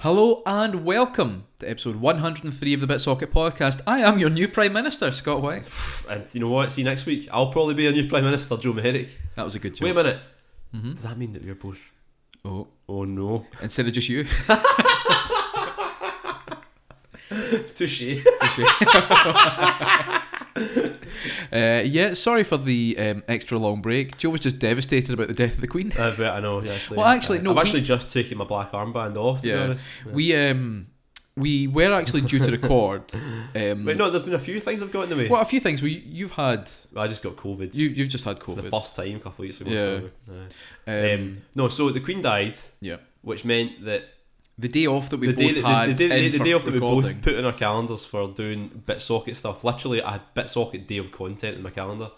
Hello and welcome to episode 103 of the BitSocket podcast. I am your new Prime Minister, Scott White. And you know what? See you next week. I'll probably be a new Prime Minister, Joe Maherick. That was a good joke. Wait a minute. Mhm. Does that mean that we're both? Oh, Oh no. instead of just you. Touche. Touche. uh, yeah, sorry for the um, extra long break. Joe was just devastated about the death of the Queen. I bet I know. Yeah, actually. Well, actually, no, I've we- actually just taken my black armband off. To Yeah. be honest. Yeah. We um we were actually due to record. Um, Wait, no. There's been a few things I've got in the way. Well, a few things. We you've had I just got COVID. you you've just had for COVID. the first time a couple of weeks ago. Yeah. So, yeah. Um, um, no, so the Queen died, yeah. which meant that The day off that we the both day, had the, the, the, in the day off that we both put in our calendars for doing BitSocket stuff. Literally, I had BitSocket day of content in my calendar.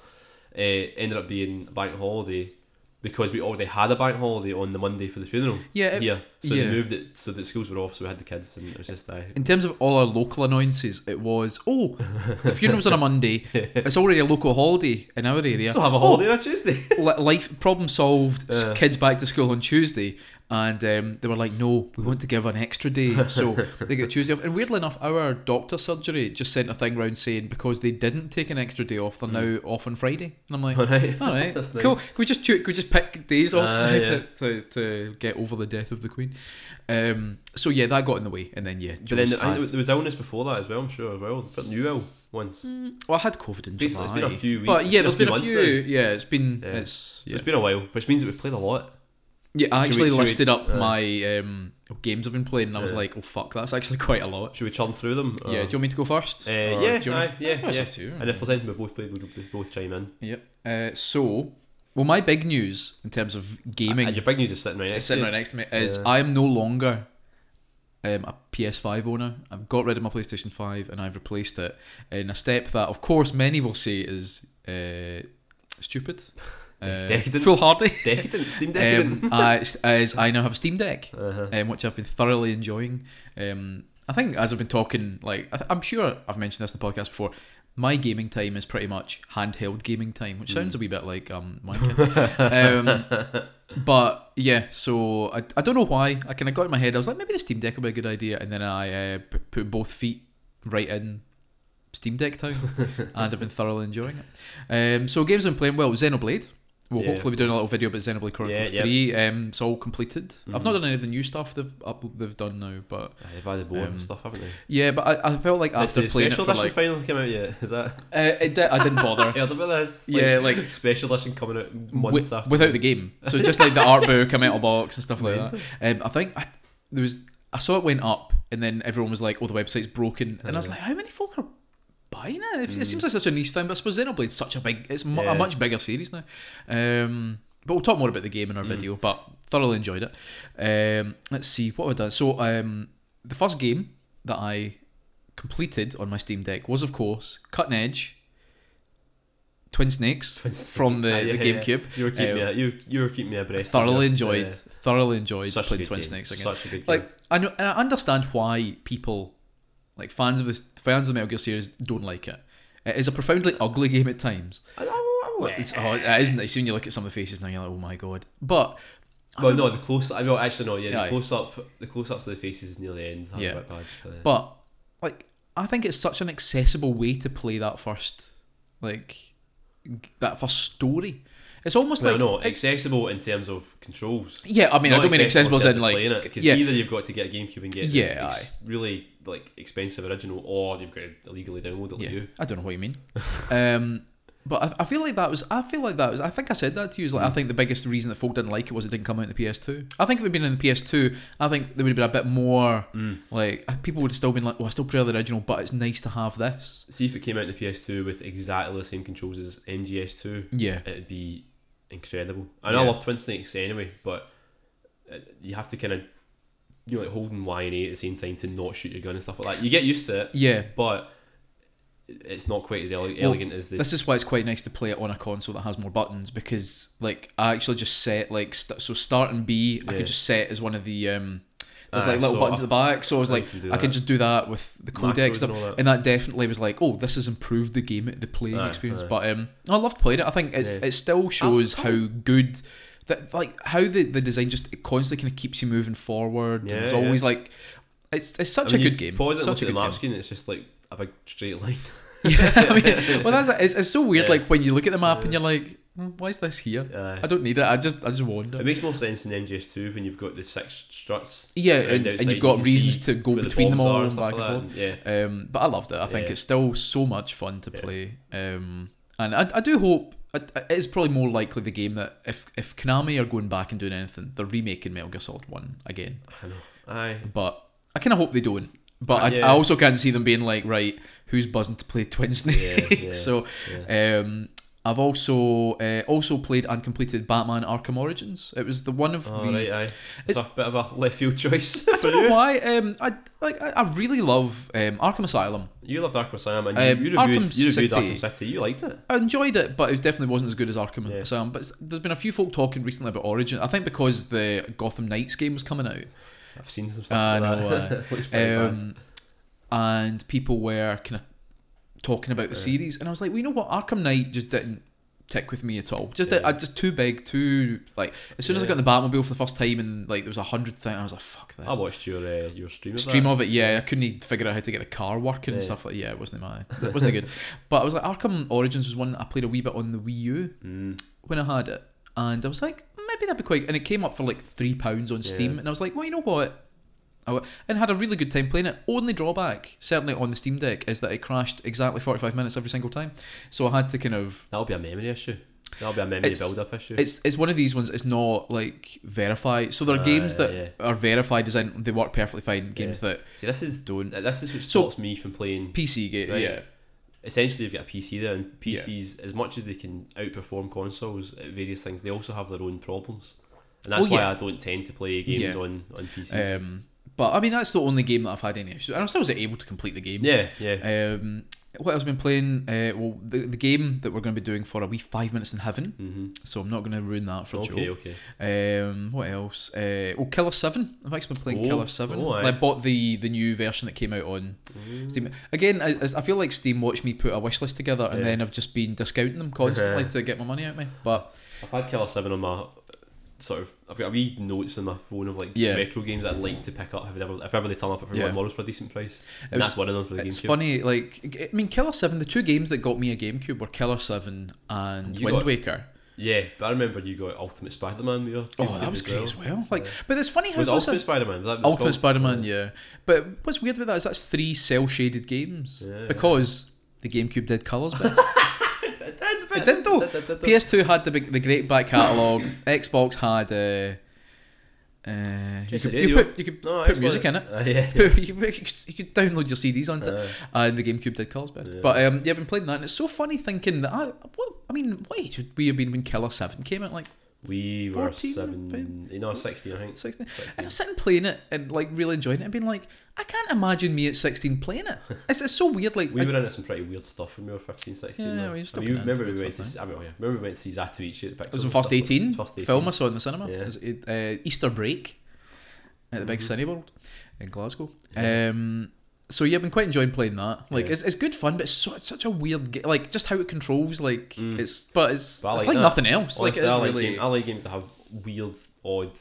Uh, ended up being a bank holiday because we already had a bank holiday on the Monday for the funeral Yeah, it- here. So yeah. they moved it so that schools were off, so we had the kids, and it was just uh, In terms of all our local annoyances, it was oh, the funeral's on a Monday. It's already a local holiday in our area. still have a holiday on a Tuesday. Life problem solved. Uh. kids back to school on Tuesday, and um, they were like, "No, we want to give an extra day." So they get Tuesday off. And weirdly enough, our doctor surgery just sent a thing round saying because they didn't take an extra day off, they're now off on Friday. And I'm like, All right, all right, That's cool. nice. Can we just can we just pick days off to, yeah. to, to get over the death of the Queen? Um, so yeah, that got in the way, and then yeah, But then there was- illness before that as well. I'm sure as well. But you ill once. well, I had COVID in Basically, July. it's been a few weeks, but yeah, it's there's been been a few. Yeah, it's been Yeah. it's So yeah. it's been a while, which means that we've played a lot. Yeah, I Should actually we- should we- listed up uh, my um, games I've been playing, and I was Yeah. like, "Oh fuck, that's actually quite a lot." Should we churn through them? Yeah, do you want me to go first? Uh, yeah, do you want- aye, yeah, Oh, yeah. up to you. And if there's anything we both played, we'll both chime in. Yep. Uh, so, well, my big news in terms of gaming, And your big news is sitting right next sitting to right next to me, is Yeah. I am no longer um, a PS5 owner. I've got rid of my PlayStation 5 and I've replaced it in a step that, of course, many will say is uh, stupid. Uh, Decadent. foolhardy. Decadent, Steam Decadent. um, I, as I now have a Steam Deck. uh-huh. um, which I've been thoroughly enjoying. Um, I think as I've been talking, like I th- I'm sure I've mentioned this in the podcast before. My gaming time is pretty much handheld gaming time, which sounds a wee bit like um, my kid. um, but yeah, so I, I don't know why. I kind of got in my head. I was like, maybe the Steam Deck will be a good idea, and then I uh, p- put both feet right in Steam Deck town, and I've been thoroughly enjoying it. Um, so games I'm playing well, Xenoblade. We'll Yeah. hopefully be doing a little video about Xenoblade Chronicles Yeah, yeah. 3. Um, it's all completed. I've Mhm. not done any of the new stuff they've up, they've done now, but Aye, They've added more Um, stuff, haven't they? yeah, but I, I felt like after playing it special for edition like finally came out yet? Is that? uh, it did, I didn't bother. I heard about this. Yeah, like- special edition coming out months Wi- after. without the game. So just like the art book, a metal box, and stuff like that. Um, I think I, there was I saw it went up, and then everyone was like, "Oh, the website's broken," and I was like, "How many folk are buying it? It, it seems like such a niche thing." But I suppose Xenoblade's such a big, it's mu- a much bigger series now. Um, but we'll talk more about the game in our video. But thoroughly enjoyed it. Um, let's see what have I done. So um, the first game that I completed on my Steam Deck was, of course, Cutting Edge. Twin Snakes Twin from the, Snakes. Aye, the yeah, yeah. GameCube. You were keeping Uh, me. You you were keeping me abreast. thoroughly enjoyed, Yeah. thoroughly enjoyed Such playing Twin game. Snakes again. Such a good game. Like I know, and I understand why people, like fans of this, fans of the Metal Gear series, don't like it. It is a profoundly ugly game at times. I, It's, oh, it isn't. see when you look at some of the faces now, you're like, oh my god. But I well, don't- no, the close. I well, actually, no. Yeah, Aye. the close up, the close ups of the faces near the end. are Yeah. bit bad. Uh, but like I think it's such an accessible way to play that first, like g- that first story. It's almost well, like no, accessible in terms of controls. yeah. I mean, I don't mean accessible as in like it because yeah. either you've got to get a GameCube and get Yeah, ex- really like expensive original, or you've got to illegally download it like Yeah, you. I don't know what you mean. um, but I, I feel like that was. I feel like that was. I think I said that to you. Is like I think the biggest reason that folk didn't like it was it didn't come out in the PS2. I think if it had been in the PS2, I think there would have been a bit more. Mm. Like people would have still been like, "Oh, I still prefer the original, but it's nice to have this." See if it came out in the PS2 with exactly the same controls as MGS2, Yeah, it'd be incredible. And I love Twin Snakes anyway, but you have to kind of you know like holding Y and A at the same time to not shoot your gun and stuff like that. You get used to it, yeah. but it's not quite as ele- Well, elegant as the. This is why it's quite nice to play it on a console that has more buttons because, like, I actually just set like st- so start and B. I Yeah. could just set as one of the um. There's Aye, like little so buttons at the back, so I was like, I can just do that with the codec Macros stuff, and that. and that definitely was like, oh, this has improved the game, the playing Aye, experience. aye. But um, I loved playing it. I think it's Yeah. it still shows I'll- how good that like how the, the design just it constantly kind of keeps you moving forward. Yeah, and it's yeah. always like it's it's such I mean, a good game. Pause it, and such look a at the map game. screen. It's just like a big straight line. yeah, I mean, well, that's it's, it's so weird. Yeah. Like when you look at the map and you're like, "Hmm, why is this here? Uh, I don't need it. I just I just wander. it makes more sense in MGS2 when you've got the six struts. Yeah, and, and you've got you reasons to go where the between them all and back like and forth. Yeah. Um, but I loved it. I think Yeah. it's still so much fun to Yeah. play. Um, and I, I do hope it is probably more likely the game that if if Konami are going back and doing anything, they're remaking Metal Gear Solid One again. I know. Aye. But I kind of hope they don't. But I, Yeah. I also can't see them being like, right, who's buzzing to play Twin Snake? Yeah, yeah, so um, I've also uh, also played and completed Batman Arkham Origins. It was the one of Oh, the right, aye. It's, It's- a bit of a left field choice I for don't know you. why. Um, I like. I, I really love um, Arkham Asylum. You loved Arkham Asylum and Um, you, you reviewed, Arkham you reviewed City. Arkham City. You liked it. I enjoyed it, but it definitely wasn't as good as Arkham Yeah. Asylum. But there's been a few folk talking recently about Origin. I think because the Gotham Knights game was coming out, I've seen some stuff I like know, that. Bad. um, and people were kind of talking about the Yeah. series, and I was like, well, you know what? Arkham Knight just didn't tick with me at all. Just Yeah. uh, just too big, too like. As soon as I got in the Batmobile for the first time, and like there was a hundred things, I was like, fuck this. I watched your uh, your stream of stream that. of it, yeah. I couldn't even figure out how to get the car working and stuff like yeah, it wasn't my it wasn't good. But I was like Arkham Origins was one I played a wee bit on the Wii U Mm. when I had it. And I was like, maybe that'd be quite and it came up for like three pounds on Steam and I was like, well you know what? And had a really good time playing it. Only drawback, certainly on the Steam Deck, is that it crashed exactly forty five minutes every single time. So I had to kind of That'll be a memory issue. That'll be a memory build up issue. it's it's one of these ones. It's not like verified. So there are Ah, games yeah, that are verified as in they work perfectly fine. Games that See, this is don't. this is what So- stops me from playing. PC game, Right. yeah. Essentially, you've got a PC there, and PCs, as much as they can outperform consoles at various things, they also have their own problems, and that's Oh, why yeah. I don't tend to play games Yeah. on on PCs. Um, but I mean, that's the only game that I've had any issues. And I still was able to complete the game. yeah, yeah. Um, what else have I been playing? Uh, well, the, the game that we're going to be doing for a wee five minutes in heaven. hmm So I'm not going to ruin that for Okay, Joe. okay. Um, what else? Uh, oh, Killer Seven. I've actually been playing Oh, Killer Seven. oh. I bought the the new version that came out on Mm. Steam. Again, I, I feel like Steam watched me put a wish list together, and Yeah. then I've just been discounting them constantly to get my money out of me. But I've had Killer Seven on my sort of. I've got a wee notes in my phone of like Yeah. retro games that I'd like to pick up if ever if ever they turn up at Yeah. models for a decent price. And was- that's one of them for the it's GameCube. funny. Like I mean, Killer Seven. The two games that got me a GameCube were Killer Seven and You Wind got- Waker. Yeah, but I remember you got Ultimate Spider-Man your Oh, that was as great well. as well. Like, Yeah. but it's funny how Was it those are- Ultimate Spider-Man? Was Ultimate called? Spider-Man, yeah. But what's weird about that is that's three cel-shaded games Yeah. because the GameCube did colours best. It did, It did though. It did, it did. PS2 had the big, the great back catalogue. Xbox had. Uh, uh, you, could, you, put, you could No, put music in it. Uh, yeah. you, could, you could- you could download your CDs onto it, Uh, and the GameCube did colours best. Yeah. But um, yeah, I've been playing that, and it's so funny thinking that I, what, I mean, what age would we have been when Killer Seven came out? Like we were 14, seven, no, sixteen, I think. 16? 16. And I was sitting playing it and like really enjoying it and being like, I can't imagine me at 16 playing it. It's, it's so weird. Like, We I- were into some pretty weird stuff when we were 15, 16. Yeah, though. we were still I mean, remember we went to I mean, oh, yeah, remember we went to see Zatoichi at the it was the first 18, First 18. film I saw in the cinema. Yeah. It was uh, Easter break at the big Mhm. Cineworld in Glasgow. Yeah. Um, so yeah, I've been quite enjoying playing that. Like, Yeah. it's, it's good fun, but it's, so, it's such a weird game. Like, just how it controls, like, Mm. it's but it's, But it's like like that. nothing else. like, Honestly, is I, like really. game, I like games that have weird, odd,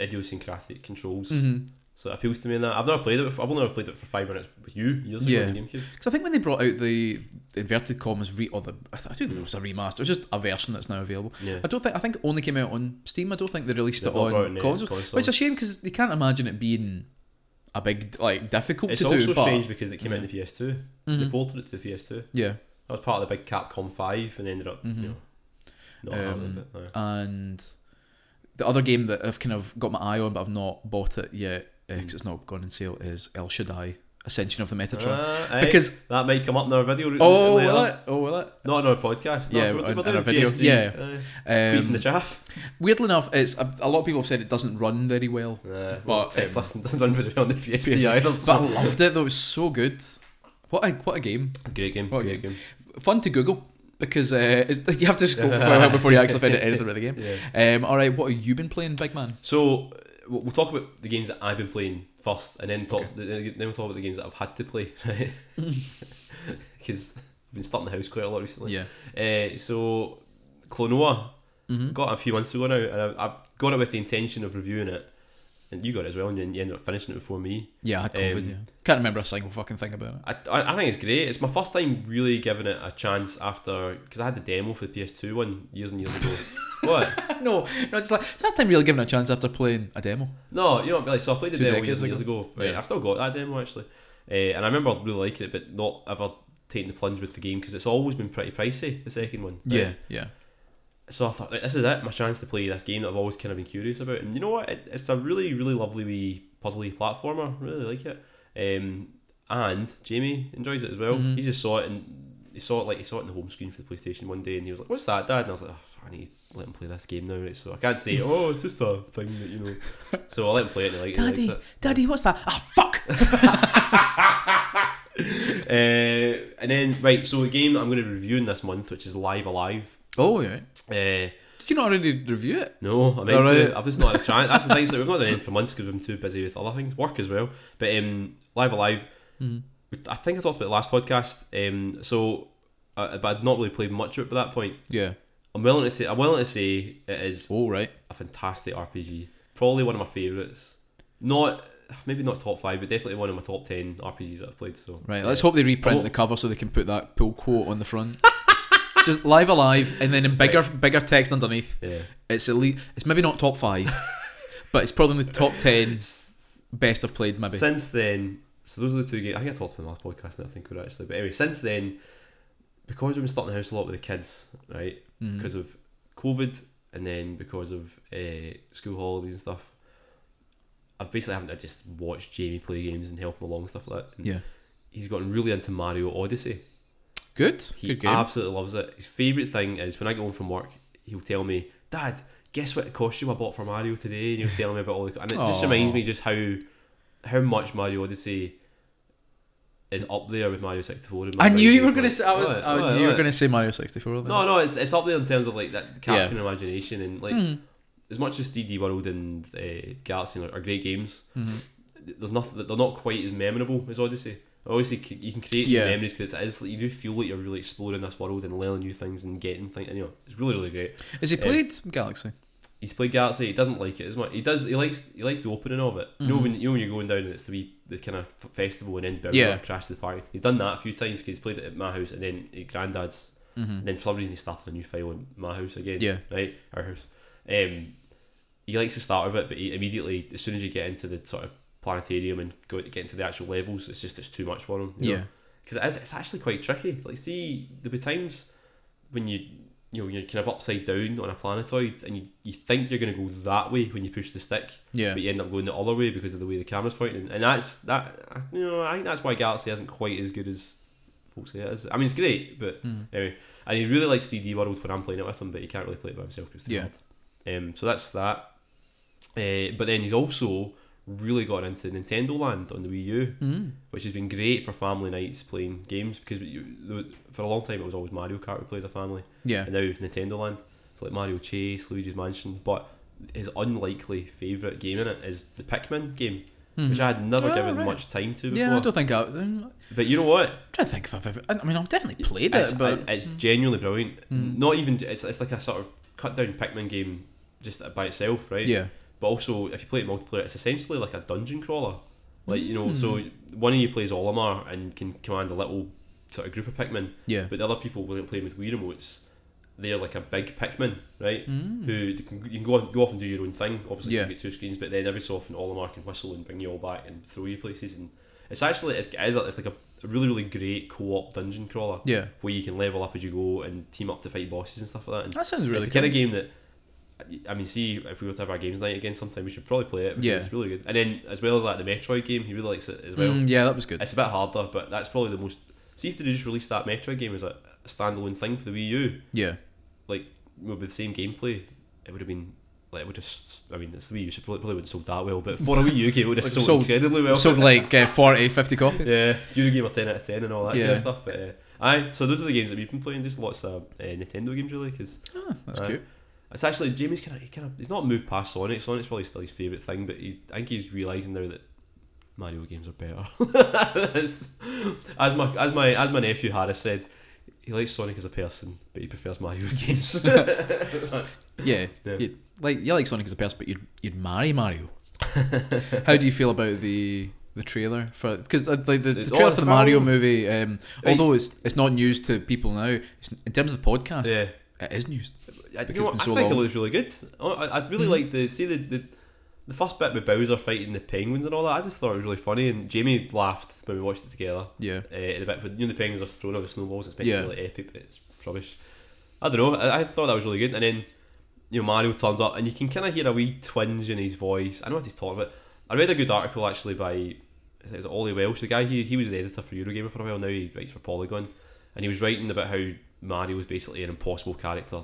idiosyncratic controls. Mhm. So it appeals to me in that. I've never played it. Before. I've only ever played it for five minutes with you years ago Yeah. on the GameCube. Because I think when they brought out the, the inverted commas re or the I don't think Mm. it was a remaster. It was just a version that's now available. Yeah. I don't think I think it only came out on Steam. I don't think they released They've it on consoles. consoles. Which is a shame because you can't imagine it being a big like difficult It's to also do. strange because it came out in the PS2. They Mhm. ported it to the PS2. Yeah, That was part of the big Capcom 5 and they ended up, Mhm. you know, not Um, having it. No. and the other game that I've kind of got my eye on but I've not bought it yet because Mm. it's not gone on sale is El Shaddai Ascension of the Metatron. Ah, aye, because that might come up in our video oh later. will it? Oh will it? Not in our podcast. No, Yeah, we're, we're in our video, PS3. yeah. Aye. Beef in the Um, chaff. weirdly enough, it's a, a lot of people have said it doesn't run very well. Uh, but, but um, doesn't run very well on the PS3 either. But I loved it though. It was so good. What a what a game. Great game. What a great game. Fun to Google because uh, you have to scroll for a while before you actually find out anything about the game. Yeah. Um, all right, what have you been playing, big man? So uh, we'll we'll talk about the games that I've been playing first, and then talk. Then we'll talk about the games that I've had to play, right? Because I've been stuck in the house quite a lot recently. Yeah. Uh, so Klonoa, Mhm. Got a few months ago now, and I, I got it with the intention of reviewing it. And you got it as well, and you you ended up finishing it before me. Yeah, I had COVID. Um, yeah, can't remember a single fucking thing about it. I, I, I think it's great. It's my first time really giving it a chance after because I had the demo for the PS2 one years and years ago. what? no, no, it's like it's last time really giving it a chance after playing a demo. No, you know, like so I played the Two demo years and years ago. Right, Yeah. I've still got that demo actually, uh, and I remember really liking it, but not ever taking the plunge with the game because it's always been pretty pricey. The second one, right? Yeah, yeah. So I thought this is it, my chance to play this game that I've always kind of been curious about. And you know what? It, it's a really, really lovely wee puzzly platformer. Really like it. Um, and Jamie enjoys it as well. Mhm. He just saw it and he saw it like he saw it in the home screen for the PlayStation one day, and he was like, "What's that, Dad?" And I was like, oh, "I need to let him play this game now." Right? So I can't say, "Oh, it's just a thing that you know." So I let him play it, and like, Daddy, it. Daddy, what's that? Ah, fuck. Uh, and then right, so a game that I'm going to be reviewing this month, which is Live A Live. Oh, yeah. Uh, Did you not already review it? No, I meant Alright. to. I've just not had a chance. That's the thing. So we've not done anything for months because we've been too busy with other things, work as well. But um, Live A Live. Mhm. I think I talked about it last podcast. Um, so, uh, but I'd not really played much of it by that point. Yeah. I'm willing to. I'm willing to say it is Oh, right. a fantastic RPG. Probably one of my favourites. Not maybe not top five, but definitely one of my top ten RPGs that I've played. So Right. Let's hope they reprint Oh. the cover so they can put that pull quote on the front. Just Live A Live, and then in bigger bigger text underneath, Yeah. it's elite. It's maybe not top five, but it's probably in the top ten best I've played. Maybe. Since then, so those are the two games. I think I talked about the last podcast. Now I think it actually. But anyway, since then, because we've been stuck in the house a lot with the kids, right? Mhm. because of COVID and then because of uh, school holidays and stuff, I've basically having to just watched Jamie play games and help him along and stuff like that. And yeah. He's gotten really into Mario Odyssey. Good. He Good absolutely loves it. His favourite thing is when I get home from work, he'll tell me, Dad, guess what costume I bought for Mario today? And he'll tell me about all the. And it just reminds me just how how much Mario Odyssey is up there with Mario 64. in my I knew you were It's gonna say. I was. what? I What? knew you were What? gonna say Mario sixty four. No, no, it's, it's up there in terms of like that capturing imagination and like Mm. as much as 3D World and uh, Galaxy are, are great games. hmm There's nothing they're not quite as memorable as Odyssey. Obviously, c- you can create Yeah. memories because it is like, you do feel like you're really exploring this world and learning new things and getting things. And, you know, it's really really great. Has he Um, played Galaxy? He's played Galaxy. He doesn't like it as much. He does. He likes. He likes the opening of it. You know Mhm. when you know when you're going down and it's the wee the kind of festival and then Yeah. crash the party. He's done that a few times because he's played it at my house and then his granddad's hmm and then for some reason he started a new file in my house again. Yeah. Right? Our house. Um, he likes the start of it, but he immediately, as soon as you get into the sort of planetarium and go get into the actual levels, it's just it's too much for him. Yeah. Because it is, it's actually quite tricky. Like, see, there'll be times when you you know you're kind of upside down on a planetoid and you, you think you're going to go that way when you push the stick, Yeah. but you end up going the other way because of the way the camera's pointing. And that's that. You know, I think that's why Galaxy isn't quite as good as folks say it is. I mean, it's great, but Mhm. Anyway, and he really likes 3D World when I'm playing it with him, but he can't really play it by himself because Yeah. hard. Um, so that's that. Uh, but then he's also really got into Nintendo Land on the Wii U, Mm. which has been great for family nights playing games because you, for a long time it was always Mario Kart we play as a family, Yeah. and now with Nintendo Land, it's like Mario Chase, Luigi's Mansion, but his unlikely favourite game in it is the Pikmin game, which I had never Oh, given right. much time to before. Yeah, I don't think I. I'm but you know what? I'm trying to think if I've ever. I mean, I've definitely played it's, it, but it's genuinely brilliant. Mm. Not even it's, it's like a sort of cut down Pikmin game just by itself, right? yeah, But also, if you play it multiplayer, it's essentially like a dungeon crawler. Like you know, so Mm. one of you plays Olimar and can command a little sort of group of Pikmin, yeah. but the other people will playing with Wii remotes. They're like a big Pikmin, right? Mm. Who you can, you can go off, go off and do your own thing. Obviously, Yeah. you get two screens, but then every so often Olimar can whistle and bring you all back and throw you places. And it's actually it's, it is like a, a really really great co-op dungeon crawler Yeah, where you can level up as you go and team up to fight bosses and stuff like that. And that sounds really it's the cool. kind of game that I mean, see if we were to have our games night again sometime, we should probably play it. because Yeah. it's really good. And then as well as like the Metroid game, he really likes it as well. Mm, yeah, that was good. It's a bit harder, but that's probably the most. See if they just released that Metroid game as a, a standalone thing for the Wii U, Yeah, like with the same gameplay, it would have been. Like it would just, I mean, it's the Wii U, probably, probably wouldn't sold that well, but for a Wii U game, it would have sold, sold- incredibly well. sold like uh, 40, 50 copies. yeah, Eurogamer 10 out of 10 and all that kind of stuff. But uh, aye, so those are the games that we've been playing, just lots of uh, Nintendo games really, because Ah, that's Aye. cute. It's actually Jamie's kind of he kind of he's not moved past Sonic. Sonic's probably still his favourite thing, but he's I think he's realising now that Mario games are better. as, my as my as my nephew Harris said, he likes Sonic as a person, but he prefers Mario's games. Yeah, Yeah. You, like you like Sonic as a person, but you'd you'd marry Mario. How do you feel about the the trailer for? Because uh, like the, the trailer for the Mario movie, um, although it's it's not news to people now, it's, in terms of the podcast, yeah. It is news. I, you know what, it's I so think it long. looks really good. I, I really Mhm. like the see the, the the first bit with Bowser fighting the penguins and all that. I just thought it was really funny, and Jamie laughed when we watched it together. Yeah, Uh, the bit with you know the penguins are throwing over snowballs. It's meant Yeah. really epic, but it's rubbish. I don't know. I, I thought that was really good, and then you know Mario turns up, and you can kind of hear a wee twinge in his voice. I don't know what he's talking about. I read a good article actually by it, it Oli Welsh, the guy he he was the editor for Eurogamer for a while. Now he writes for Polygon, and he was writing about how Mario was basically an impossible character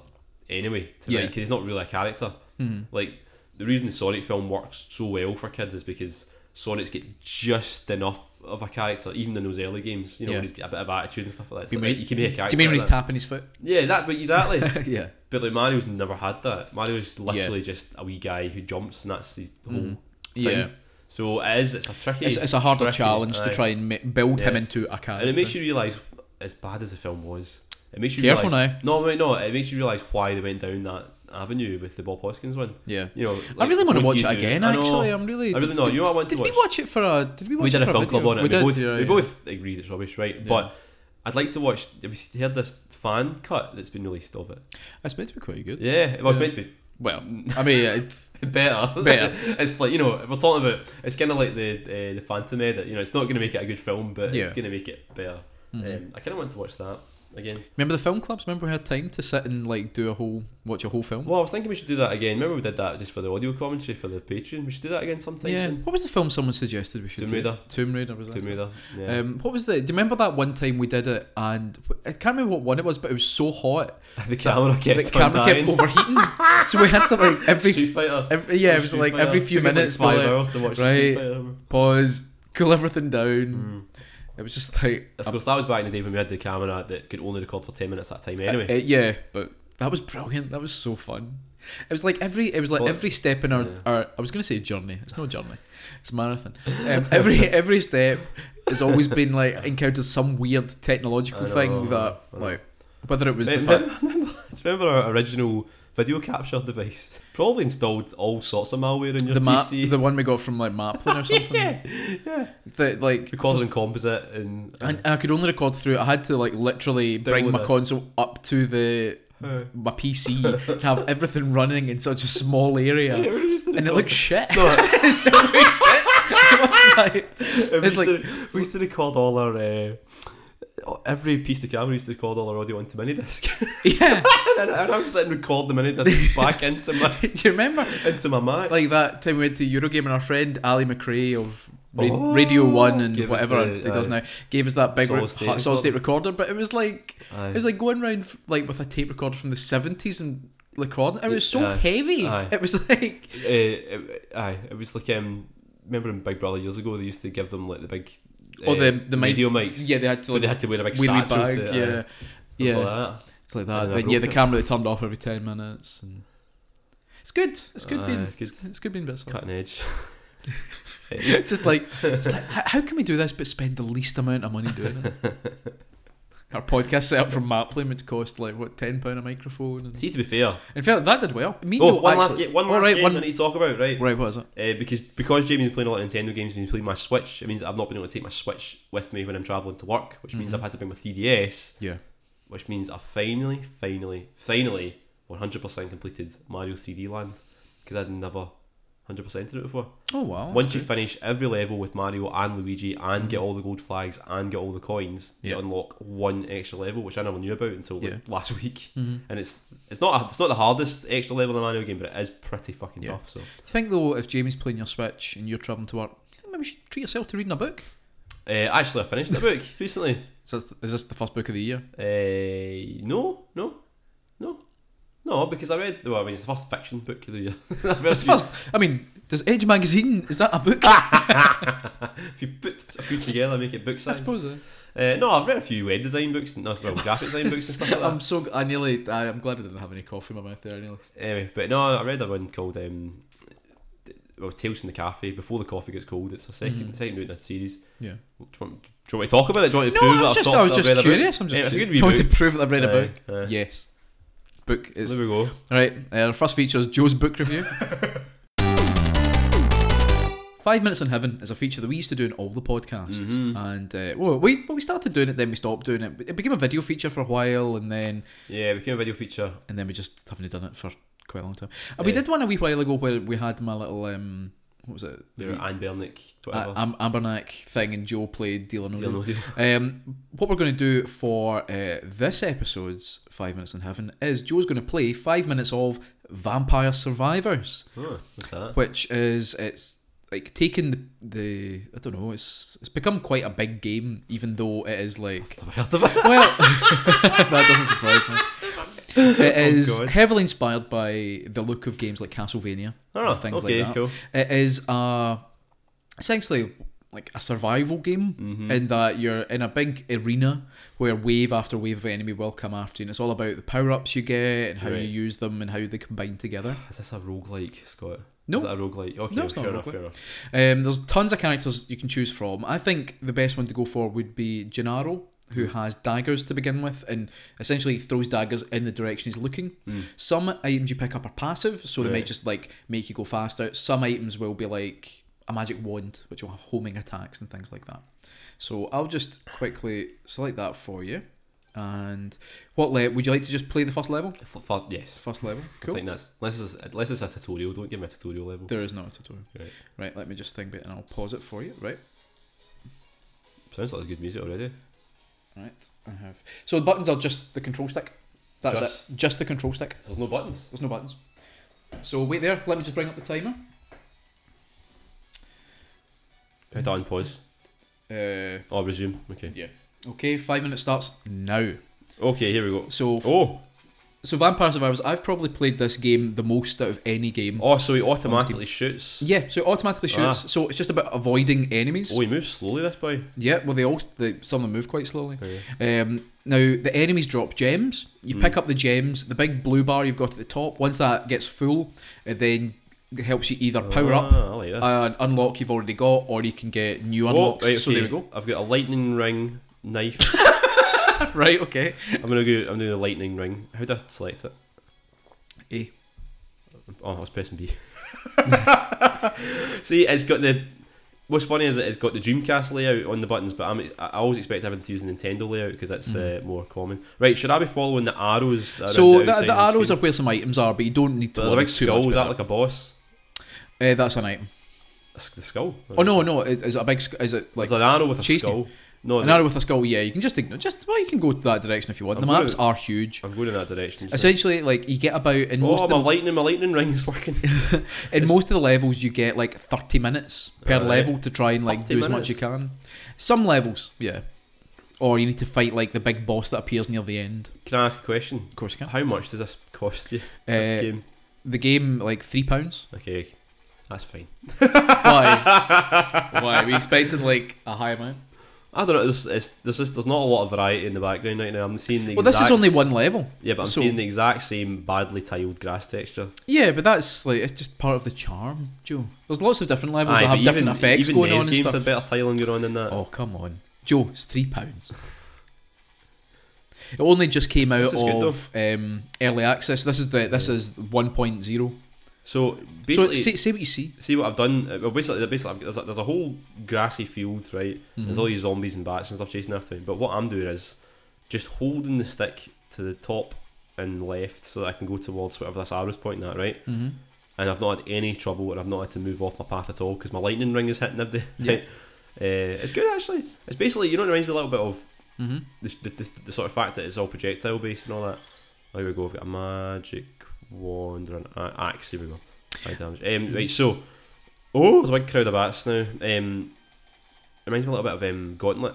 anyway. To Yeah. Because he's not really a character. Mhm. Like the reason the Sonic film works so well for kids is because Sonic's get just enough of a character, even in those early games. You know, Yeah. when he's got a bit of attitude and stuff like that. You like, mean- you can be a character. do you mean when he's that. tapping his foot? Yeah, that. But exactly. yeah, but like Mario's never had that. Mario's literally just a wee guy who jumps, and that's his whole. Mhm. thing. yeah. So it is. It's a tricky. It's, it's a harder tricky, challenge to try and ma- build him into a character. and it makes you realise, as bad as the film was, it makes you careful realise. now. No, wait, no. It makes you realise why they went down that avenue with the Bob Hoskins one. Yeah, You know, I really want to watch it again. I know. Actually, I'm really. I really know. Did, You know I want did to we watch? it for a? Did we watch we it did a for film video? club on it. We We, did. both, yeah, we yeah. both agreed it's rubbish, right? Yeah. But I'd like to watch. Have you heard this fan cut that's been released of it? It's meant to be quite good. Yeah, it was meant to be Well, I mean, it's better. Better. it's like you know, if we're talking about. It's kind of like the uh, the Phantom edit. You know, it's not going to make it a good film, but it's going to make it better. Mhm. Um, I kind of want to watch that again. remember the film clubs. Remember we had time to sit and like do a whole watch a whole film. Well, I was thinking we should do that again. Remember we did that just for the audio commentary for the Patreon. We should do that again sometime yeah. soon. What was the film someone suggested we should Tomb do? Raider. Tomb Raider was that? Tomb? Raider. Yeah. Um, what was the? Do you remember that one time we did it and I can't remember what one it was, but it was so hot the camera kept the camera dying. kept overheating, so we had to like every, Street Fighter. every yeah, it was like every few minutes, like five like, hours to watch right. Pause, cool everything down. Mm. It was just like Of course, that was back in the day when we had the camera that could only record for ten minutes at a time. Anyway, Uh, uh, yeah, but that was brilliant. That was so fun. It was like every it was like Well, every step in our, yeah. our I was gonna say journey. It's no journey. It's a marathon. Um, every every step has always been like encountered some weird technological know, thing that like whether it was fact, remember, you remember our original video capture device? Probably installed all sorts of malware in your the map PC. the one we got from like Maplin or something. yeah, yeah. That like Recorded first- in composite and, and, and I could only record through. I had to like literally bring my it. console up to the uh, my PC and have everything running in such a small area, yeah, we used to and it looked shit. No, It still looked shit. It was like- we, It's used like- to, we used to record all our. Uh, every piece of camera used to record all our audio onto mini disc, yeah. and I was sitting record the mini disc back into my Do you remember into my Mac. like that time we went to Eurogame and our friend Ali McRae of Ra- Oh, Radio One and whatever the- he does aye. now gave us that big Solid state hot- solid state recorder, but it was like Aye. it was like going around like with a tape recorder from the seventies and recording. It was so Aye. heavy. Aye. It was like uh, it, aye, it was like um, remember in Big Brother years ago they used to give them like the big Uh, the- the mic- radio mics. yeah, they had to but like they had to wear a big satchel bag. to, yeah, aye, yeah. like that. It's like that. Then, yeah, the camera they turned off every ten minutes. And it's good. It's good Aye, being. it's good. It's good being bits. Cutting edge. It's just like it's like how, how can we do this but spend the least amount of money doing it? Our podcast set up from Maplin, which cost like what ten pound a microphone. And... See, to be fair, In fact, that did well. Me oh, one last actually- game, one Oh, last right, game one- I need to talk about, right? Right, what is it? Uh, because because Jamie's playing a lot of Nintendo games and he's playing my Switch, it means I've not been able to take my Switch with me when I'm traveling to work, which means Mhm. I've had to bring my 3DS, Yeah. which means I finally, finally, finally 100% completed Mario 3D Land because I'd never 100%ed it before. Oh wow. Once you finish every level with Mario and Luigi and get Mhm. all the gold flags and get all the coins, you unlock one extra level, which I never knew about until like, Yeah. last week. hmm And it's it's not a, it's not the hardest extra level in a Mario game, but it is pretty fucking Yeah. tough. So I think though, if Jamie's playing your Switch and you're traveling to work, you think maybe you should treat yourself to reading a book. uh, actually, I finished the book recently. So is is this the first book of the year? Uh, no, no, no, no, because I read. Well, I mean, it's the first fiction book of the year. It's the first. I mean, does Edge magazine is that a book? if you put a few together, make it book I suppose. Uh, Uh, no, I've read a few web design books, and no, well, graphic design books and stuff like that. I'm so. I nearly. I, I'm glad I didn't have any coffee in my mouth there. I nearly. Anyway, but no, I read a one called um, well, Tales from the Cafe. Before the coffee gets cold, it's a 2nd Mhm. second book in a series. Yeah. Do you, want, do you want me to talk about it? Do you want me to No, prove I that was I've just, I was just read a book? curious. I'm just Yeah, it's a good trying to prove that I've read a book. Yes. Book is There we go. right. Uh, our first feature is Joe's book review. Five Minutes in Heaven is a feature that we used to do in all the podcasts, Mhm. and uh, well, we well, we started doing it, then we stopped doing it. It became a video feature for a while, and then Yeah, it became a video feature. and then we just haven't done it for quite a long time. And we did one a wee while ago where we had my little um, what was it? The- Anne Bernick, uh, whatever. Am- Ambernack thing, and Joe played Deal or No Deal Deal. Um, what we're going to do for uh, this episode's Five Minutes in Heaven is Joe's going to play five minutes of Vampire Survivors, Oh, what's that? which is it's like taking the, the I don't know it's it's become quite a big game, even though it is like Have I heard of it? well that doesn't surprise me. It is Oh, heavily inspired by the look of games like Castlevania Oh, and things okay, like that. cool. It is uh, essentially like a survival game Mhm. in that you're in a big arena where wave after wave of enemy will come after you, and it's all about the power ups you get and how Right. you use them and how they combine together. Is this a roguelike, Scott? No. Is it a roguelike? Okay, No, it's not fair a enough, fair enough. Um, there's tons of characters you can choose from. I think the best one to go for would be Gennaro, who has daggers to begin with and essentially throws daggers in the direction he's looking. Mm. Some items you pick up are passive, so they Right. might just like make you go faster. Some items will be like a magic wand, which will have homing attacks and things like that. So I'll just quickly select that for you. And what le- would you like to just play the first level? Yes. First level, Cool. I think that's unless it's, unless it's a tutorial. Don't give me a tutorial level. There is no tutorial. Right. Right, let me just think about it and I'll pause it for you. Right. Sounds like there's good music already. Right, I have. So the buttons are just the control stick. That's Just- it. Just the control stick. So there's no buttons. There's no buttons. So wait there. Let me just bring up the timer. Hit on pause. Uh, Oh, resume. Okay. Yeah. Okay, five minutes starts now. Okay, here we go. So Oh, so Vampire Survivors. I've probably played this game the most out of any game. oh, so he automatically shoots. Yeah, so it automatically shoots. Ah. So it's just about avoiding enemies. Oh, he moves slowly. This boy. Yeah, well they all they, some of them move quite slowly. Okay. Um, now the enemies drop gems. You Mm. pick up the gems. The big blue bar you've got at the top. Once that gets full, it then helps you either power up Ah, I like an unlock you've already got, or you can get new Oh, unlocks. right, So there we go. I've got a lightning ring knife. right, okay. I'm gonna go. I'm doing a lightning ring. How do I select it? A. Oh, I was pressing B. See, it's got the. What's funny is that it's got the Dreamcast layout on the buttons, but I'm, I always expect everyone to use the Nintendo layout because it's uh, more common. Right, should I be following the arrows? So the, the of arrows are where some items are, but you don't need to. But worry big skull. Is that like a boss? Uh, that's an item. The skull? Oh no, no. Is, is it a big? Is it like There's an arrow with a skull. No, an arrow with a skull? Yeah, you can just ignore. Just well, you can go that direction if you want. I'm the maps gonna- are huge. I'm going in that direction. Essentially, like you get about in most oh, of my the, lightning, my lightning ring is working. in most of the levels, you get like thirty minutes per Alright. level to try and like 30 do as much as you can. Some levels, yeah. Or you need to fight like the big boss that appears near the end. Can I ask a question? Of course, you can. How much does this cost you? this Uh, game? the game like three pounds. Okay, that's fine. Why? Why? We expected like a high amount. I don't know. There's, it's, there's just there's not a lot of variety in the background right now. I'm seeing the Well, this is only one level. Yeah, but I'm so- seeing the exact same badly tiled grass texture. Yeah, but that's like it's just part of the charm, Joe. There's lots of different levels Aye, that have but different even, effects even going on and games stuff. had better tiling going on than that. Oh come on, Joe! It's three pounds. It only just came out of um, early access. This is the this is 1.0. So So basically, say, say what you see. see what I've done. uh, Well, basically, basically, I've- there's a, there's a whole grassy field, right? There's Mhm. all these zombies and bats and stuff chasing after me. But what I'm doing is just holding the stick to the top and left so that I can go towards whatever this arrow's pointing at, right? Mm-hmm. And I've not had any trouble, and I've not had to move off my path at all because my lightning ring is hitting everything. Yeah. Right? Uh, it's good actually. It's basically you know it reminds me a little bit of Mm-hmm. the, the, the, the sort of fact that it's all projectile based and all that. There we go. We've got a magic wand or an axe. Here we go. High damage. Um, right, so oh, there's a big crowd of bats now. Um, it reminds me a little bit of um, Gauntlet.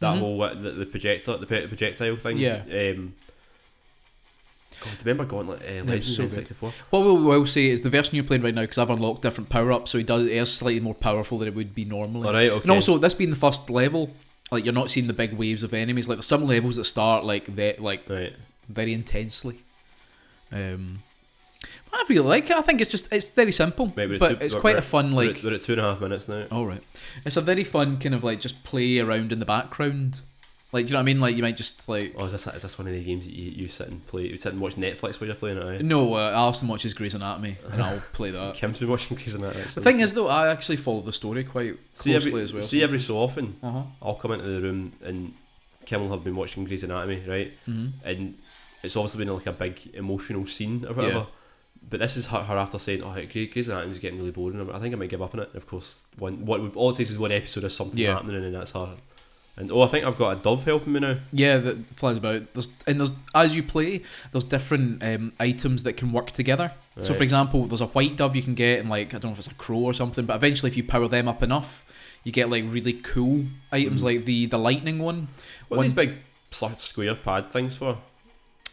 That Mhm. whole uh, the, the projectile the projectile thing. Yeah. Um, God, remember Gauntlet? Uh, Legends so in 64. What we will say is the version you're playing right now, because I've unlocked different power ups, so he does it is slightly more powerful than it would be normally. All right. Okay. And also, this being the first level, like you're not seeing the big waves of enemies. Like there's some levels that start like that, like right. very intensely. Um, I really like it. I think it's just it's very simple, Maybe but two- it's quite a fun like. we're at two and a half minutes now. All right, it's a very fun kind of like just play around in the background. Like, do you know what I mean? Like, you might just like. Oh, is this, is this one of the games that you, you sit and play? You sit and watch Netflix while you're playing it? No, uh, Alison watches Grey's Anatomy, and I'll play that. Kim's been watching Grey's Anatomy. The thing is, though, I actually follow the story quite see closely every, as well. see every so often, uh huh. I'll come into the room and Kim will have been watching Grey's Anatomy, right? hmm And it's obviously been like a big emotional scene or whatever. Yeah. But this is her, her after saying, "Oh, Grey- Grey's Anatomy's getting really boring." I think I might give up on it. And of course, one what all it takes is one episode of something Yeah. happening, and that's her. And oh, I think I've got a dove helping me now. Yeah, that flies about. There's and there's as you play, there's different um, items that can work together. So, for example, there's a white dove you can get, and like I don't know if it's a crow or something, but eventually, if you power them up enough, you get like really cool items, Mhm. like the the lightning one. What One- are these big square pad things for?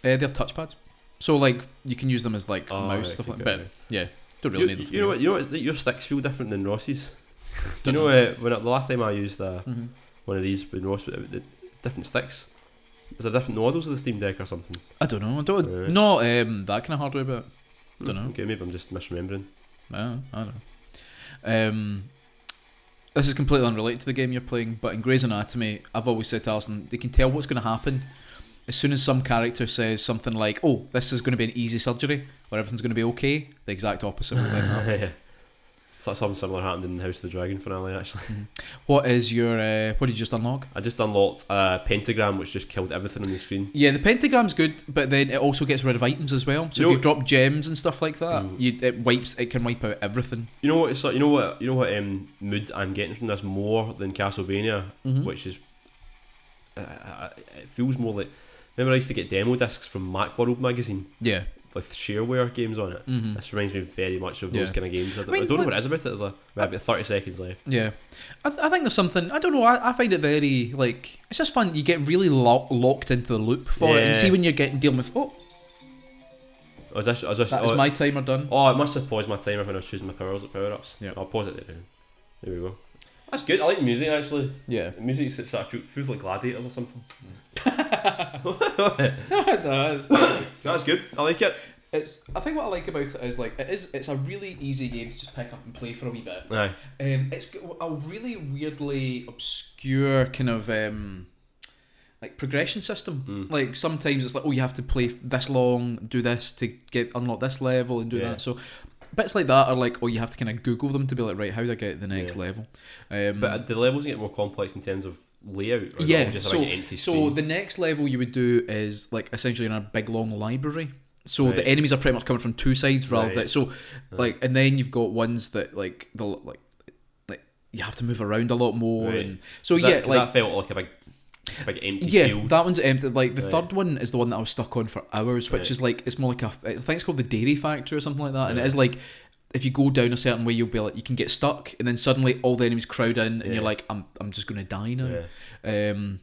Uh, they're touchpads, so like you can use them as like Oh, mouse right, stuff like. okay, But yeah, don't really you, need them. you know what? You know what? Your sticks feel different than Ross's. You Don't know, uh, when I, the last time I used uh, hmm one of these with Ross, it, different sticks. Is there different models of the Steam Deck or something? I don't know. I don't Right. not um, that kind of hardware, but Don't know. Okay, maybe I'm just misremembering. I I don't know. Um, this is completely unrelated to the game you're playing, but in Grey's Anatomy, I've always said to Alison, they can tell what's going to happen as soon as some character says something like, "Oh, this is going to be an easy surgery, where everything's going to be okay." The exact opposite will then happen. yeah. So something similar happened in the House of the Dragon finale. Actually, What is your? Uh, what did you just unlock? I just unlocked a pentagram, which just killed everything on the screen. Yeah, the pentagram's good, but then it also gets rid of items as well. So You if know- you've dropped gems and stuff like that, Mm. you, it wipes. It can wipe out everything. You know what? It's like, you know what? You know what? Um, mood I'm getting from this more than Castlevania, Mhm. which is. Uh, uh, it feels more like. Remember, I used to get demo discs from Macworld magazine Yeah. with shareware games on it. hmm This reminds me very much of those kind of games. I, don't- I mean, I don't know what- it is about it. There's a, we have 30 seconds left. Yeah, I, th- I think there's something. I don't know. I, I find it very like it's just fun. You get really lo- locked into the loop for it, and see when you're getting dealing with. Oh, Oh, is this, is this, that is oh, my timer done. oh, I must have paused my timer when I was choosing my powers power ups. Yeah. I'll pause it there. There we go. That's good. I like the music actually. Yeah, The music sits that feels, feels like gladiators or something. it's, That's good. I like it. it's. I think what I like about it is like it is. It's a really easy game to just pick up and play for a wee bit. Aye. Um, it's a really weirdly obscure kind of um, like progression system. Mm. Like sometimes it's like, oh, you have to play this long, do this to get unlock this level, and do Yeah. that. So bits like that are like, oh, you have to kind of Google them to be like, right, how do I get to the next Yeah. level? Um, But uh, the levels get more complex in terms of layout. Or is it all yeah, just so like an empty so screen? the next level you would do is like essentially in a big long library. So Right. the enemies are pretty much coming from two sides rather Right. than so like and then you've got ones that like the like like you have to move around a lot more and so 'Cause yeah like that felt like a big, big empty yeah field. that one's empty like the Right. third one is the one that I was stuck on for hours which Right. is like it's more like a I think it's called the dairy factory or something like that and it is like if you go down a certain way you'll be like you can get stuck and then suddenly all the enemies crowd in and Yeah. you're like I'm I'm just gonna die now Yeah. um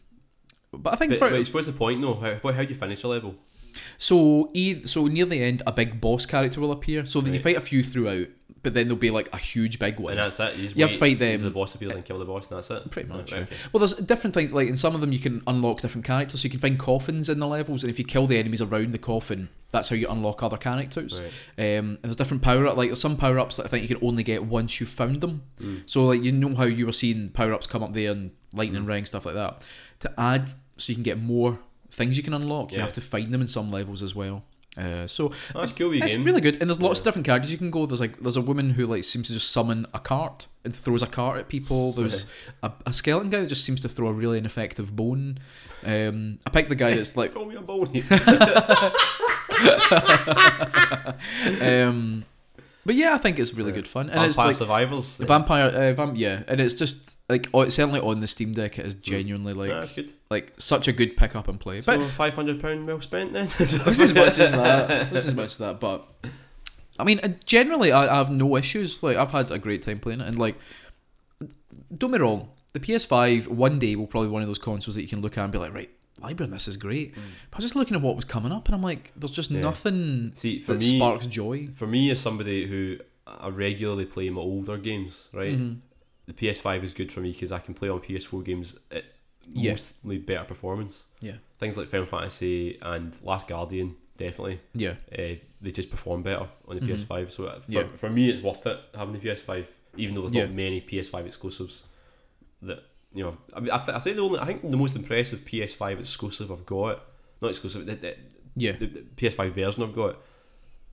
but I think But, for, but what's the point though? How, how, do you finish a level? So, e- so near the end, a big boss character will appear. So then you fight a few throughout, but then there'll be like a huge big one. And that's it. You, You have to fight them- The boss appears and kill the boss, and that's it. Pretty much, Right, okay. Well, there's different things. Like in some of them, you can unlock different characters. So you can find coffins in the levels, and if you kill the enemies around the coffin, that's how you unlock other characters. Right. Um, and there's different power up. Like there's some power ups that I think you can only get once you've found them. Mm. So like you know how you were seeing power ups come up there and lightning Mm. ring stuff like that. To add, so you can get more things you can unlock, you have to find them in some levels as well. Uh, so Oh, that's cool. It's game. really good, and there's lots of different characters you can go. There's like there's a woman who like seems to just summon a cart and throws a cart at people. There's a, a skeleton guy that just seems to throw a really ineffective bone. Um, I picked the guy that's like, Throw me a bone. um, but yeah, I think it's really good fun, and Vampire it's like Survivors. the vampire, uh, vamp, yeah, and it's just like oh, it's certainly on the Steam Deck. It is genuinely like that's good. like such a good pick up and play. But so five hundred pound well spent then. Just as much as that. Just as much as that. But I mean, uh, generally, I, I have no issues. Like, I've had a great time playing it, and like, don't be wrong. The PS5 one day will probably be one of those consoles that you can look at and be like, right, library on this is great. But I was just looking at what was coming up, and I'm like, there's just Yeah. nothing See, for that me, sparks joy. for me as somebody who I regularly play my older games, right? Mhm. The PS5 is good for me because I can play on PS4 games at Yeah. mostly better performance. Yeah. things like Final Fantasy and Last Guardian definitely Yeah. uh, they just perform better on the Mhm. PS5. So uh, for, Yeah. for me, it's worth it having the PS5, even though there's not many PS5 exclusives. That you know, I mean, I, th- I think the only I think the most impressive PS5 exclusive I've got, not exclusive, the, the, Yeah. the, the PS5 version I've got,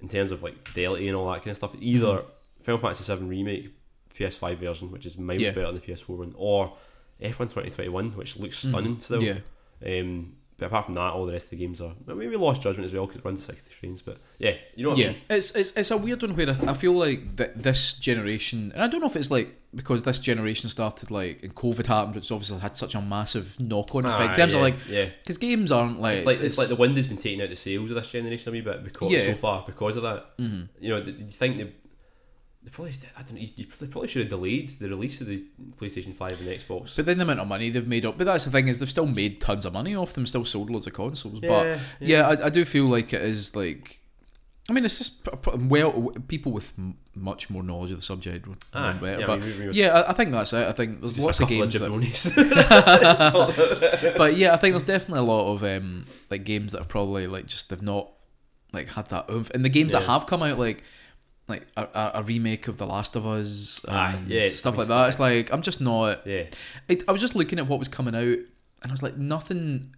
in terms of like fidelity and all that kind of stuff, either Mhm. Final Fantasy VII remake PS5 version, which is miles Yeah. better than the PS4 one, or F1 2021, which looks Mhm. stunning still. Yeah. Um, but apart from that, all the rest of the games are well, maybe we Lost Judgment as well because it runs at 60 frames. But yeah, you know what I Yeah, mean. it's, it's it's a weird one where I, th- I feel like that this generation, and I don't know if it's like because this generation started like and COVID happened, it's obviously had such a massive knock on effect. Ah, in terms yeah, of like, yeah, because games aren't like it's like it's, like the wind has been taking out the sails of this generation a wee bit because Yeah. so far because of that. Mhm. You know, th- you think they, they probably I don't know, they probably should have delayed the release of the PlayStation Five and Xbox. But then the amount of money they've made up, but that's the thing is they've still made tons of money off them, still sold loads of consoles. but yeah, I, I do feel like it is like. I mean, it's just well, people with much more knowledge of the subject would know Ah, better. yeah, but we- we- we yeah, I, I think that's it. I think there's lots a of games that jabronis. but yeah, I think there's definitely a lot of um, like games that have probably like just they've not like had that oomph. And the games that have come out like like a, a, remake of The Last of Us, Aye, yeah, stuff like that. It's like I'm just not. yeah, It, I was just looking at what was coming out, and I was like nothing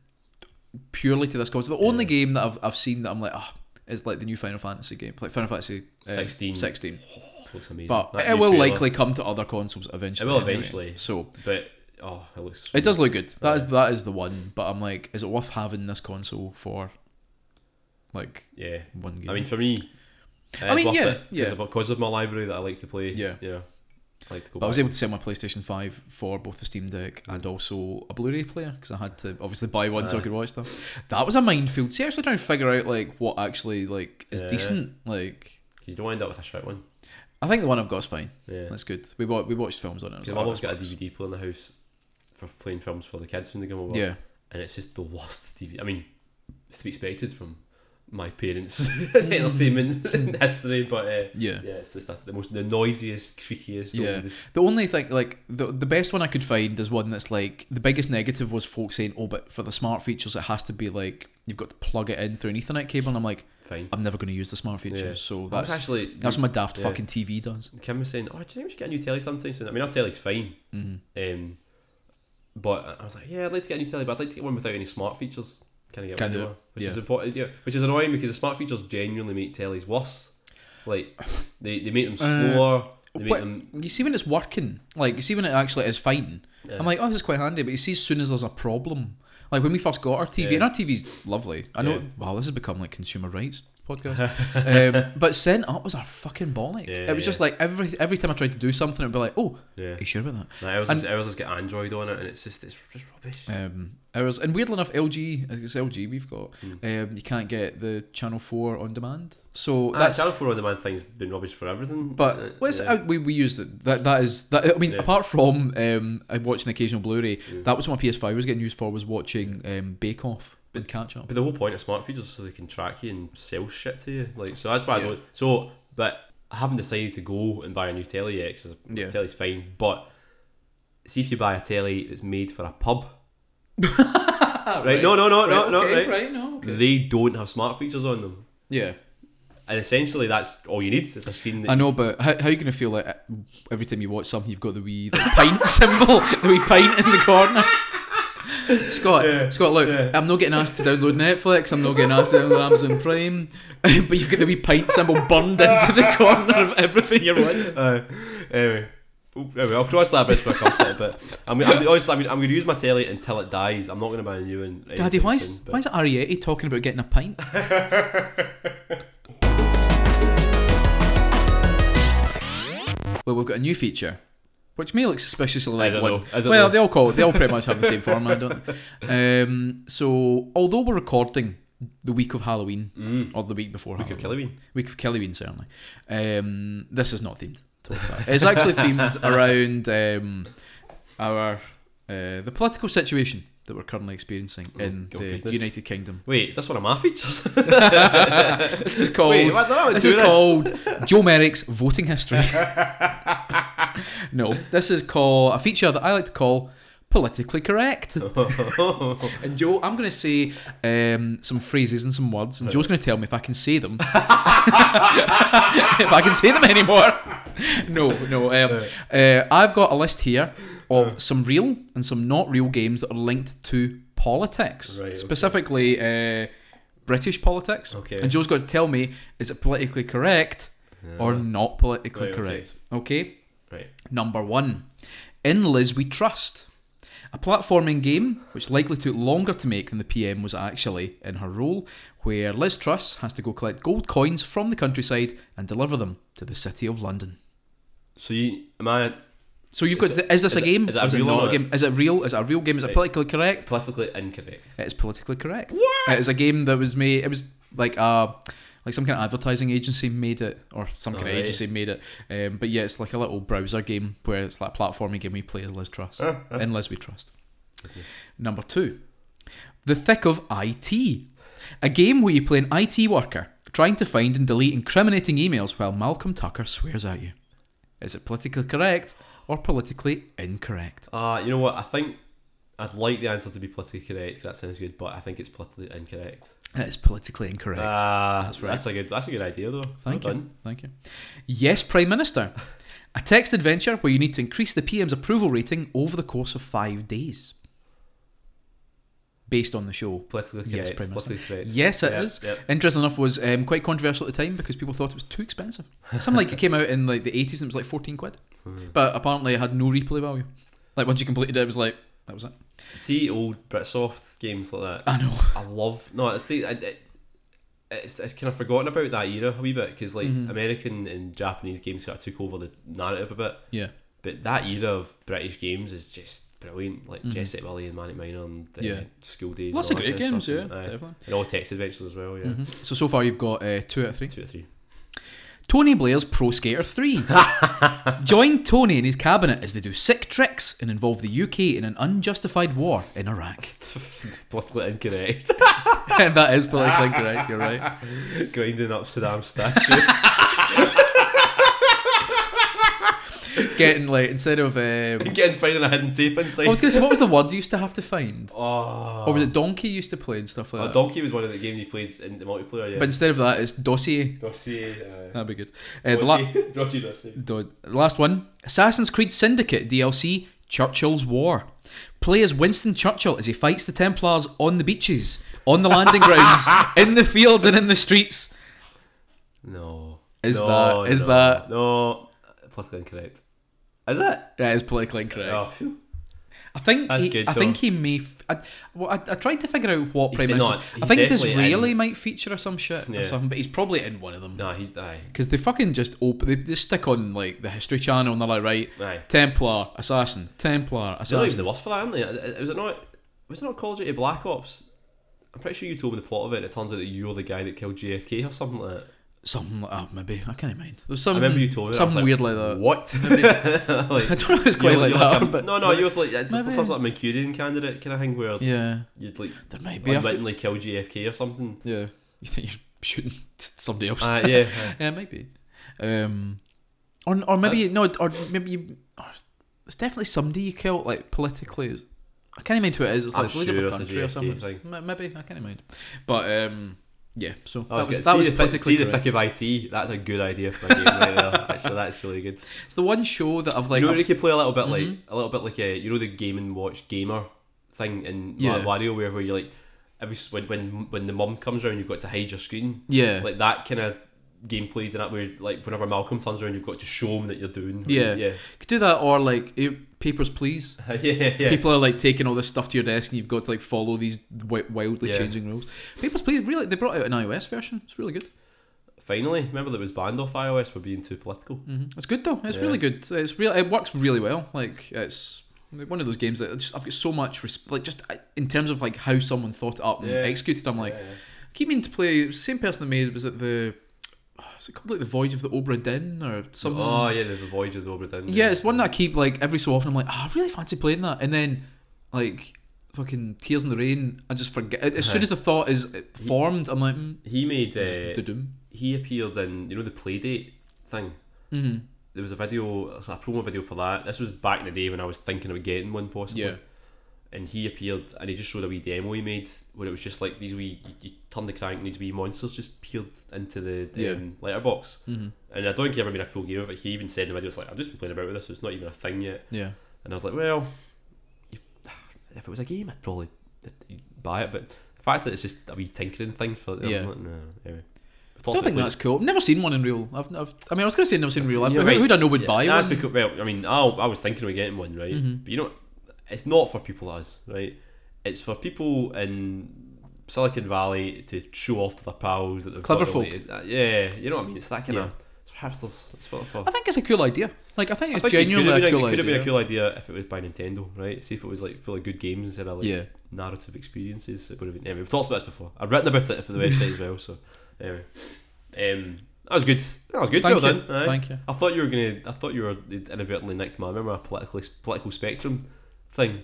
purely to this console. The only Yeah. game that I've I've seen that I'm like ah is like the new Final Fantasy game, like Final Fantasy uh, 16. 16. looks amazing. But That it will trailer. likely come to other consoles eventually. It will anyway. eventually. So But oh, it looks. so it does look good. That is that is the one. But I'm like, is it worth having this console for like Yeah. one game? I mean, for me, Uh, I mean, yeah, it because yeah. of, because of my library that I like to play. Yeah. know, I like to go. but I was able to sell my PlayStation Five for both the Steam Deck and also a Blu-ray player because I had to obviously buy one so I could watch stuff. That was a minefield. See, actually trying to figure out like what actually like is Yeah. decent. Like, You don't end up with a shit one. I think the one I've got is fine. Yeah. That's good. We wa- we watched films on it. I was Because like, my oh, mum's got a. DVD player in the house for playing films for the kids when they come over. Yeah, And it's just the worst DVD. I mean, it's to be expected from my parents' entertainment history, but uh, yeah. yeah, it's just the, the most, the noisiest, creakiest, Yeah. oldest. The only thing, like the the best one I could find is one that's like the biggest negative was folks saying, "Oh, but for the smart features, it has to be like you've got to plug it in through an Ethernet cable." And I'm like, Fine. I'm never going to use the smart features, Yeah. so that's actually. that's what my daft yeah. fucking TV does. Kim was saying, "Oh, do you think we should get a new telly sometime soon?" I mean, our telly's fine, Mm-hmm. um, but I was like, "Yeah, I'd like to get a new telly, but I'd like to get one without any smart features." Can I get Can one do anymore? it, Which yeah. is important, yeah. Which is annoying because the smart features genuinely make tellies worse. Like they, they make them Uh, slower. they make them. You see when it's working, like you see when it actually is fine. Yeah. I'm like, oh, this is quite handy. But you see, as soon as there's a problem, like when we first got our TV, Yeah. and our TV's lovely. I know. Wow, this has become like consumer rights podcast. um, but setting up was a fucking bollock. Yeah, it was just like every every time I tried to do something, it'd be like, oh, yeah. are you sure about that? Nah, ours, And- is, ours has got Android on it, and it's just it's just rubbish. Um, ours, and weirdly enough, LG, it's LG we've got. Mm. Um, you can't get the Channel Four on demand, so Ah, that's. Channel Four on demand thing's been rubbish for everything. But uh, what's yeah. uh, we we used it. That that is that. I mean, Yeah. apart from um, I watching occasional Blu-ray, Yeah. that was what my PS5 was getting used for. Was watching um, Bake Off and catch up. But the whole point of smart features is so they can track you and sell shit to you. Like so that's why I Yeah. don't. So, but I haven't decided to go and buy a new telly yet because Yeah. telly's fine. But see if you buy a telly that's made for a pub, right? No, no, no, no, no, okay, right? right, no, okay. They don't have smart features on them, Yeah, and essentially that's all you need. It's a screen. That I know, but how, how are you gonna feel like every time you watch something, you've got the wee the pint symbol, the wee pint in the corner. Scott, Scott, look, I'm not getting asked to download Netflix. I'm not getting asked to download Amazon Prime, but you've got the wee pint symbol burned into the corner of everything you're watching. Uh, anyway. Anyway, I'll cross that bridge when I come to it, but I'm, I'm honestly, I'm, I'm going to use my telly until it dies. I'm not going to buy a new one. Daddy, why is, soon, but- why is Arietti talking about getting a pint? well, we've got a new feature, which may look suspiciously like one. know. Well, know. they all call it, they all pretty much have the same format, don't they? Um, so, although we're recording the week of Halloween Mm. or the week before Week of Halloween, Killoween. week of Halloween certainly, um, this is not themed towards that. It's actually themed around um, our uh, the political situation that we're currently experiencing in oh the goodness. United Kingdom. Wait, is this one of my features? This is called. Wait, what? This is this. called Joe Merrick's voting history. no, this is called a feature that I like to call politically correct. and Joe, I'm going to say um, some phrases and some words, and Joe's going to tell me if I can say them. if I can say them anymore. No, no. Um, uh, I've got a list here of some real and some not real games that are linked to politics, Right, okay. specifically uh, British politics. Okay. And Joe's got to tell me is it politically correct or not politically Right, okay. correct? okay. right. Number one, In Liz We Trust. A platforming game which likely took longer to make than the PM was actually in her role, where Liz Truss has to go collect gold coins from the countryside and deliver them to the City of London. So you am I So you've got Is is, it- this is a game? is it a is it real not a game? Is it real? Is it a real game? Is it politically correct? politically incorrect? It is politically correct. It is a game that was made. It was like a like some kind of advertising agency made it, or some kind of agency made it. Um, but yeah, it's like a little browser game where it's like a platforming game we play as Liz Truss. In Liz We Trust. Number two, The Thick of IT. A game where you play an IT worker trying to find and delete incriminating emails while Malcolm Tucker swears at you. Is it politically correct or politically incorrect? Uh, you know what? I think I'd like the answer to be politically correct that sounds good, but I think it's politically incorrect. It is politically incorrect. Ah, That's right. That's a good. That's a good idea, though. Thank well you. done. Thank you. Yes, Prime Minister. A text adventure where you need to increase the PM's approval rating over the course of five days. Based on the show. Politically Yes, correct. Politically correct. Yes, it Yep, is. yep. Interesting enough, was um, quite controversial at the time because people thought it was too expensive. Something like it came out in like the eighties and it was like fourteen quid, Hmm. but apparently it had no replay value. Like once you completed it, it was like that was it. See old Britsoft games like that. I know. I love. No, I think I, I, it's it's kind of forgotten about that era a wee bit because like Mhm. American and Japanese games kind of took over the narrative a bit. Yeah. But that era of British games is just brilliant. Like Mhm. Jet Set Willy and Manic Miner and the Yeah. Skool Daze. Lots and of great games, yeah, stuff. Aye. definitely. And all text adventures as well. Yeah, Mhm. So so far you've got uh, two out of three. two out of three. Tony Blair's Pro Skater 3. Join Tony in his cabinet as they do sick tricks and involve the UK in an unjustified war in Iraq. Politically incorrect. that is politically incorrect, you're right. Grinding up Saddam's statue. Getting like, instead of. Um, Getting finding a hidden tape inside. I was going to say, what was the word you used to have to find? oh. Or was it Donkey you used to play and stuff like Oh, that? Donkey was one of the games you played in the multiplayer. Yeah. But instead of that, it's Dossier. Dossier. Uh, That'd be good. Uh, the, la- Dodgy, Dossier. the last one Assassin's Creed Syndicate DLC Churchill's War. Play as Winston Churchill as he fights the Templars on the beaches, on the landing grounds, in the fields, and in the streets. No. Is no, that- is no, that- no politically incorrect? Is it? That is politically incorrect. Oh. I think That's he, good, I though. think he may. F- I, well, I, I tried to figure out what He's prime minister. not- I think Disraeli in- might feature or some shit or something, but he's probably in one of them. Nah, he's aye. Because they fucking just open. They just stick on like the History Channel and they're like, right, Aye. Templar, assassin, Templar, assassin. They're not even the worst for that, aren't they? Uh, Was it not? Was it not Call of Duty Black Ops? I'm pretty sure you told me the plot of it. and It turns out that you're the guy that killed JFK or something like that. Something like that, maybe. I can't mind. There's some. I remember you told me. that. I was something weird like that. What? I don't know if it's quite like that, a- but no, no, you were like Maybe. some sort of Manchurian candidate kind of thing where yeah, you'd like there might be. Unwittingly kill JFK or something. yeah, you think you're shooting somebody else? Uh, yeah, yeah, maybe. Um, or or maybe That's- no, or maybe you. Or, there's definitely somebody you killed like politically. I can't mind who it is. It's I'm like leader of sure a a country or something. thing. Maybe I can't mind. But um, yeah. So I that was that see was the, politically see the thick of IT. That's a good idea for a game right there. Actually, that's really good. It's the one show that I've like. you know, you could play a little bit like Mhm. a little bit like a you know the Game and Watch gamer thing in Yeah. Wario where where you like every when when when the mum comes around, you've got to hide your screen. yeah. Like that kind of gameplay in that where like whenever Malcolm turns around, you've got to show him that you're doing. Yeah. yeah, could do that or like papers please. yeah, yeah. People are like taking all this stuff to your desk and you've got to like follow these wildly Yeah. changing rules. Papers please really they brought out an iOS version. It's really good. Finally, remember that was banned off iOS for being too political. hmm It's good though. It's Yeah. really good. It's real. It works really well. Like it's one of those games that just, I've got so much res- like just in terms of like how someone thought it up and Yeah. executed. I'm like. I keep meaning to play. it was the same person that made. It was at the? Is it called like the Voyage of the Obra Dinn or something? Oh yeah, there's the Voyage of the Obra Dinn. yeah, it's one that I keep like every so often. I'm like, oh, I really fancy playing that, and then like fucking Tears in the Rain. I just forget. As soon Uh-huh. as the thought is formed, I'm like, mm, He made uh, doom. he appeared in you know the Playdate thing. Mm-hmm. There was a video, a promo video for that. This was back in the day when I was thinking about getting one possibly. Yeah. And he appeared and he just showed a wee demo he made where it was just like these wee you, you turn the crank and these wee monsters just peered into the Yeah. um, letterbox. Mm-hmm. And I don't think he ever made a full game of it. He even said in the video, "It's like I've just been playing about with this, so it's not even a thing yet." Yeah. And I was like, "Well, if, if it was a game, I'd probably buy it." But the fact that it's just a wee tinkering thing for I'm Yeah. like, no, anyway. I don't think that's cool. I've never seen one in real. I've, I've I mean, I was going to say never seen real life, but who right. who'd I know would Yeah, buy that's one? because well, I mean, I, I was thinking of getting one, right? Mhm. But you know, it's not for people like us, right? It's for people in Silicon Valley to show off to their pals that they've Clever got folk. uh, yeah, you know what I mean. It's that kind Yeah. of it's for hipsters. It's for, for I think it's a cool idea. Like I think I it's think it genuinely could a been, cool it could have been a cool idea if it was by Nintendo, right? See if it was like full of good games instead of like Yeah. narrative experiences. It would have been. Anyway, we've talked about this before. I've written about it for the website as well. So anyway, um, that was good. That was good. Thank well you. done. aye. Thank you. I thought you were gonna. I thought you were inadvertently nicked my. Remember a political political spectrum thing.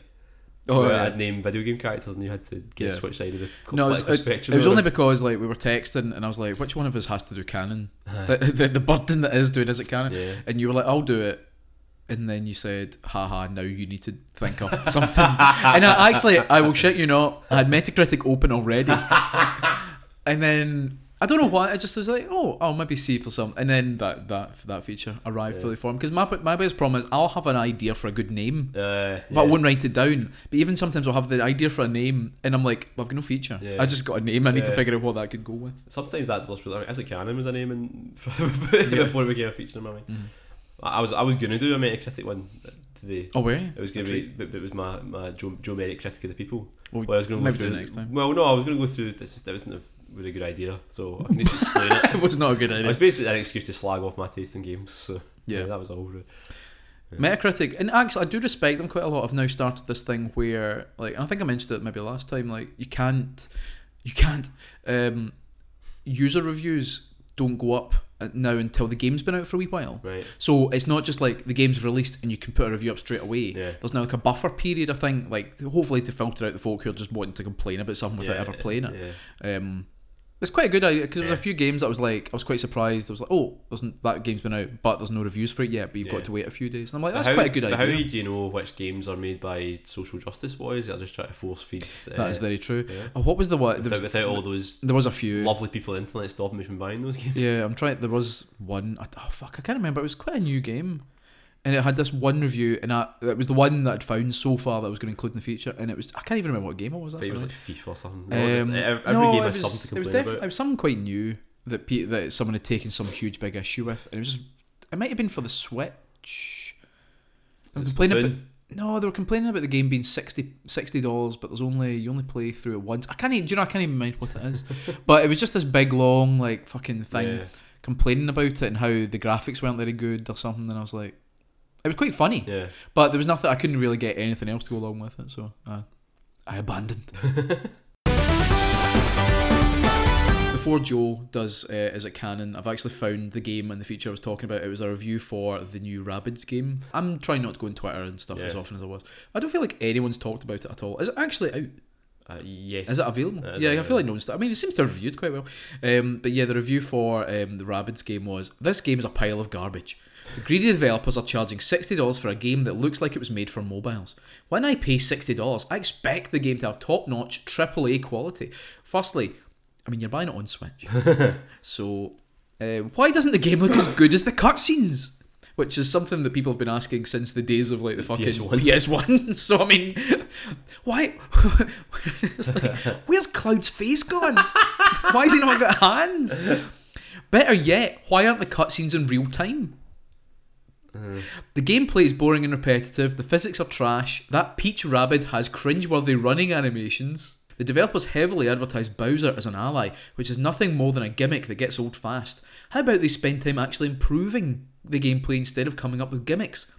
Oh, where yeah. I'd name video game characters and you had to guess Yeah. which side of the No, it was, it, spectrum. it was only on. because like we were texting and I was like, which one of us has to do canon? The, the, the burden that is doing is it canon? yeah. And you were like, I'll do it. And then you said, haha, now you need to think up something. and I actually, I will shit you not, I had Metacritic open already. and then, I don't know why, I just was like, oh, I'll maybe see for some. And then that that that feature arrived Yeah. fully formed. Because my, my biggest problem is I'll have an idea for a good name. Uh, But I won't write it down. But even sometimes I'll have the idea for a name, and I'm like, well, I've got no feature. Yeah. I just got a name. I need to figure out what that could go with. Sometimes that was really. Is it canon was a name Yeah. before it became a feature in my mind. Mhm. I was I was gonna do a Metacritic one today. Oh, were you? It was gonna be, but, it was my, my Joe, Joe Merrick critic of the people. Well, Well, I was gonna go through do it next time. Well, no, I was gonna go through this. That wasn't a good idea, so I can just explain it. it was not a good idea. It was basically an excuse to slag off my taste in games. So yeah, Yeah. that was all. Really. Metacritic, and actually, I do respect them quite a lot. I've now started this thing where, like, and I think I mentioned it maybe last time. Like, you can't, you can't, um, user reviews don't go up now until the game's been out for a wee while. Right. So it's not just like the game's released and you can put a review up straight away. Yeah. There's now like a buffer period, I think, like hopefully to filter out the folk who are just wanting to complain about something without yeah, ever playing it. Yeah. Um, it's quite a good idea because there was a few games that I was like, I was quite surprised. I was like, oh, that game's been out, but there's no reviews for it yet. But you've Yeah. got to wait a few days. And I'm like, that's how, quite a good idea. How do you know which games are made by social justice boys are just trying to force feed? Uh, that is very true. yeah. Oh, what was the one? Without, was, without all those there was a few. lovely people on the internet stopping me from buying those games. Yeah, I'm trying. There was one. Oh fuck, I can't remember. It was quite a new game, and it had this one review, and I, it was the one that I'd found so far that I was going to include in the feature, and it was I can't even remember what game it was. That's it was like FIFA or something. No, Um, every no, game has was, something to it was complain defi- about. It was something quite new that that someone had taken some huge big issue with, and it was just it might have been for the Switch. They were complaining about, no, they were complaining about the game being 60 dollars, but there's only you only play through it once. I can't even, do you know I can't even mind what it is, but it was just this big long like fucking thing Yeah, complaining about it and how the graphics weren't very good or something, and I was like, it was quite funny, yeah. but there was nothing I couldn't really get anything else to go along with it, so uh, I abandoned. Before Joe does uh, is it canon, I've actually found the game and the feature I was talking about. It was a review for the new Rabbids game. I'm trying not to go on Twitter and stuff as often as I was. I don't feel like anyone's talked about it at all. Is it actually out? Uh, yes. Is it available? Uh, yeah, I feel like no one's. I mean, it seems to have reviewed quite well. Um, but yeah, the review for um, the Rabbids game was this game is a pile of garbage. The greedy developers are charging sixty dollars for a game that looks like it was made for mobiles. When I pay sixty dollars, I expect the game to have top-notch AAA quality. Firstly, I mean you're buying it on Switch, so uh, why doesn't the game look as good as the cutscenes? Which is something that people have been asking since the days of like the fucking PS1. PS1. So I mean, why? it's like, where's Cloud's face gone? why has he not got hands? Better yet, why aren't the cutscenes in real time? The gameplay is boring and repetitive. The physics are trash. That Peach Rabbit has cringeworthy running animations. The developers heavily advertise Bowser as an ally, which is nothing more than a gimmick that gets old fast. How about they spend time actually improving the gameplay instead of coming up with gimmicks?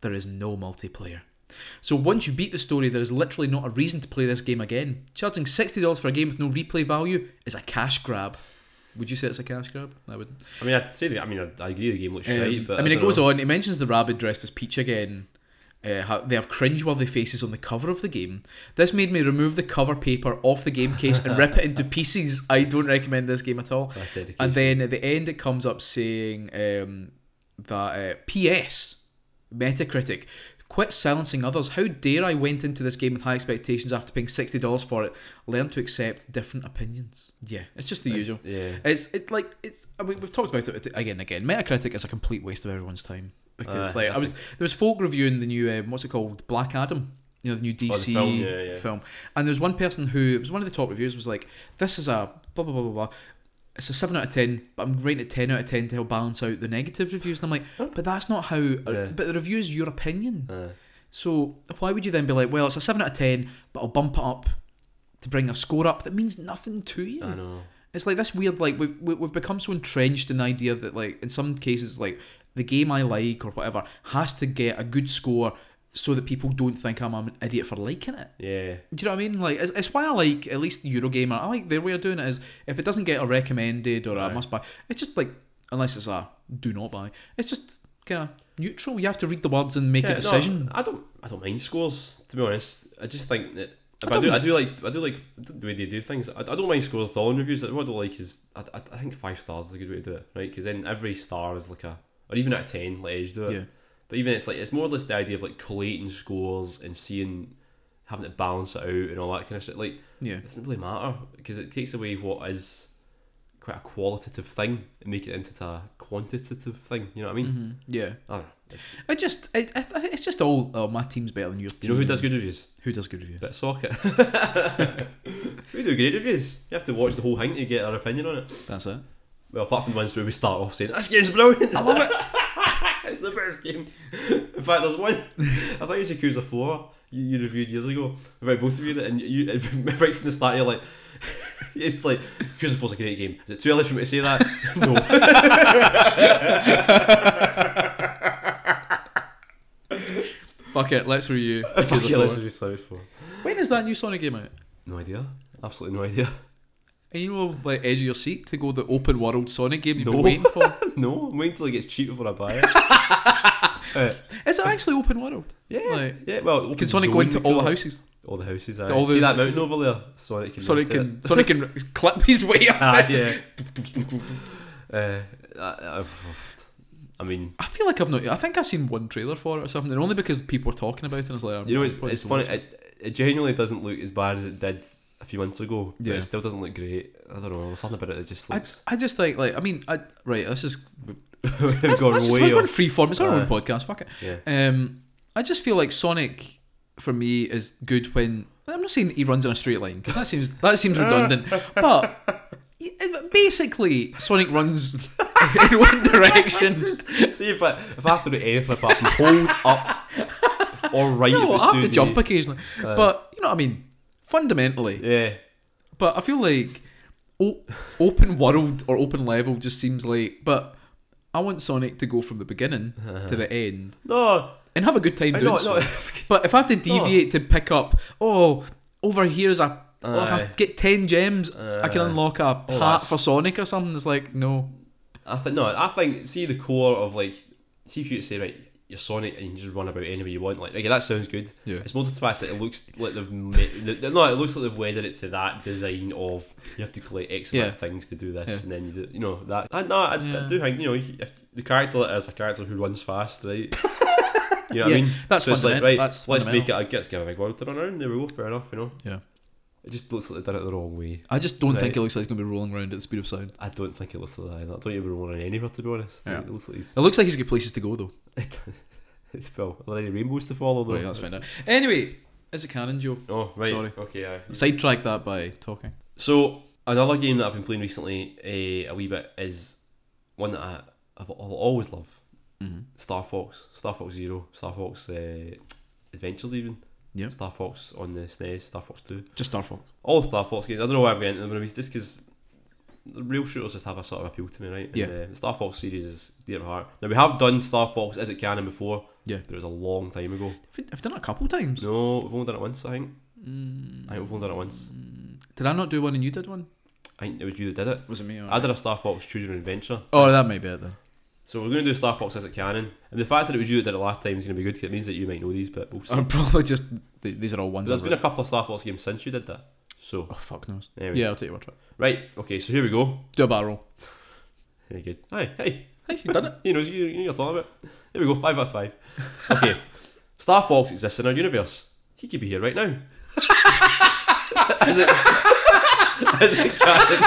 There is no multiplayer. So once you beat the story, there is literally not a reason to play this game again. Charging $60 for a game with no replay value is a cash grab. Would you say it's a cash grab? I would. I mean, I'd say that. I mean, I, I agree the game looks Um, shite, but I mean, it goes know. on. It mentions the rabbit dressed as Peach again. Uh, they have cringeworthy faces on the cover of the game. This made me remove the cover paper off the game case and rip it into pieces. I don't recommend this game at all. That's. And then at the end, it comes up saying um, that uh, P.S. Metacritic Quit silencing others. How dare I went into this game with high expectations after paying sixty dollars for it? Learn to accept different opinions. Yeah, it's just the It's- usual. Yeah. It's it like it's. I mean, we've talked about it again and again. Metacritic is a complete waste of everyone's time because Aye, like I I was there was folk reviewing the new um, what's it called Black Adam. You know the new DC film, yeah, yeah. film, and there's one person who it was one of the top reviews was like, "This is a blah blah blah blah blah." It's a seven out of ten, but I'm rating it ten out of ten to help balance out the negative reviews. And I'm like, but that's not how. Yeah. But the review is your opinion. Uh, So why would you then be like, well, it's a seven out of ten, but I'll bump it up to bring a score up that means nothing to you? I know. It's like this weird, like we've we've become so entrenched in the idea that like in some cases, like the game I like or whatever has to get a good score so that people don't think I'm an idiot for liking it. Yeah. Do you know what I mean? Like it's, it's why I like at least Eurogamer. I like their way of doing it is if it doesn't get a recommended or a Right. must buy, it's just like unless it's a do not buy, it's just kind of neutral. You have to read the words and make Yeah, a no, decision. I don't. I don't mind scores. To be honest, I just think that. I But I, do. I do like. I do like the way they do things. I, I don't mind scores with all in reviews. What I don't like is. I, I, I think five stars is a good way to do it, right? Because then every star is like a, or even at a ten, like Edge do it. yeah, But even it's like it's more or less the idea of like collating scores and seeing, having to balance it out and all that kind of shit. Like yeah, it doesn't really matter because it takes away what is quite a qualitative thing and make it into a quantitative thing. You know what I mean? hmm yeah. I don't know. It's, I just, I, I, it's just all. Oh, my team's better than your team. you know who does good reviews? Who does good reviews? Bit socket. we do great reviews. You have to watch the whole thing to get our opinion on it. That's it. Well, apart from the ones where we start off saying this game's brilliant. I love it. game. In fact, there's one. I think it's Yakuza Four. You, you reviewed years ago. Right, both of you that, and you right from the start, you're like, it's like Yakuza Four's a great game. Is it too early for me to say that? no. Fuck it. Let's review. Fuck yeah, let's 4. review Sonic Four. When is that new Sonic game out? No idea. Absolutely no idea. And you know, like edge of your seat to go the open world Sonic game you've No. been waiting for. no, I'm waiting till it gets cheap before I buy it. uh, is it actually open world? yeah, Like, yeah. Well, Can Sonic go into all the houses? All the houses. Aye. All the See that mountain over there? Sonic can. Sonic can Sonic can clip his way up. Ah, yeah. uh, I, I, mean, I feel like I've not. I think I've seen one trailer for it or something, and only because people were talking about it. And I was like, you know, it's, it's funny. It, it genuinely doesn't look as bad as it did few months ago. But Yeah. it still doesn't look great. I don't know. There's something about it that just I, looks. I just think like I mean I right this is We've let's, gone way we're going free form it's our own podcast fuck it Yeah. um I just feel like Sonic for me is good when I'm not saying he runs in a straight line because that seems that seems redundant but basically Sonic runs in one direction See if I if I have to do anything apart from hold up or right. no I have to jump occasionally Aye. but you know what I mean fundamentally Yeah. But I feel like o- open world or open level just seems like. But I want Sonic to go from the beginning to the end No. and have a good time doing know. so. No. But if I have to deviate to pick up, oh, over here's a. Oh, if I Aye. get ten gems, I can Aye. unlock a Oh, hat that's- for Sonic or something. It's like no, I think no. I think see the core of like see if you say right, you're Sonic and you can just run about any way you want. Like okay, that sounds good. yeah, It's more to the fact that it looks like they've made, no, it looks like they've wedded it to that design of you have to collect X amount Yeah. of things to do this, Yeah. and then you do, you know that. I, no, I, Yeah. I do think you know if the character is a character who runs fast, right? You know what Yeah, I mean? that's so it's like right, that's let's make it. A, let's give a big world to run around. There we go. Fair enough. You know. Yeah. It just looks like they've done it the wrong way. I just don't think it looks like it's gonna be rolling around at the speed of sound. I don't think it looks like that. Either. I don't even want anywhere to be honest. Yeah. It looks like he's. It looks like he's got places to go though. well, are there any rainbows to follow though? Wait, let's find out. Anyway, is it canon, Joe? Oh right. Sorry. Okay. Aye. Sidetrack that by talking. So another game that I've been playing recently, uh, a wee bit, is one that I, I've, I'll always love. Mm-hmm. Star Fox, Star Fox Zero, Star Fox uh, Adventures, even. Yep. Star Fox on the SNES, Star Fox Two, Just Star Fox. all Star Fox games. I don't know why I've got into them, just because the real shooters just have a sort of appeal to me, right? And, Yeah. uh, the Star Fox series is dear to my heart. Now we have done Star Fox as it canon before. Yeah. But it was a long time ago. I've, done it a couple times. No, we've only done it once. I think. Mm, I think we've only done it once. Did I not do one and you did one? I think it was you that did it. Was it me? Or... I did a Star Fox Own Adventure. Oh, that may be it then. So we're going to do Star Fox as it canon, and the fact that it was you that did it last time is going to be good because it means that you might know these, but we'll see. Or probably just th- these are all ones. There's been a couple of Star Fox games since you did that. So Oh fuck knows. we Yeah. I'll take your word for it. Right. Okay. So here we go. Do a roll. Very good. Hi. Hey. Hey, you done it? You know you. You know you're talking about. There we go. Five out of five. Okay. Star Fox exists in our universe. He could be here right now. is it? Is it canon?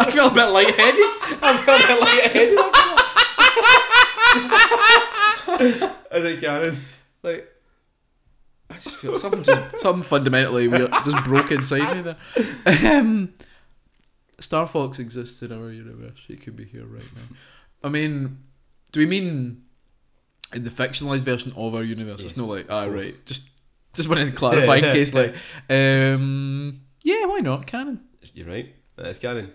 I feel a bit lightheaded. I feel a bit lightheaded. Like, I just feel something just something fundamentally weird just broke inside me there. Um, Star Fox exists in our universe. He could be here right now. I mean, do we mean in the fictionalized version of our universe? it's not like ah right. Just just wanted to clarify in case like um yeah why not canon. You're right. It's canon.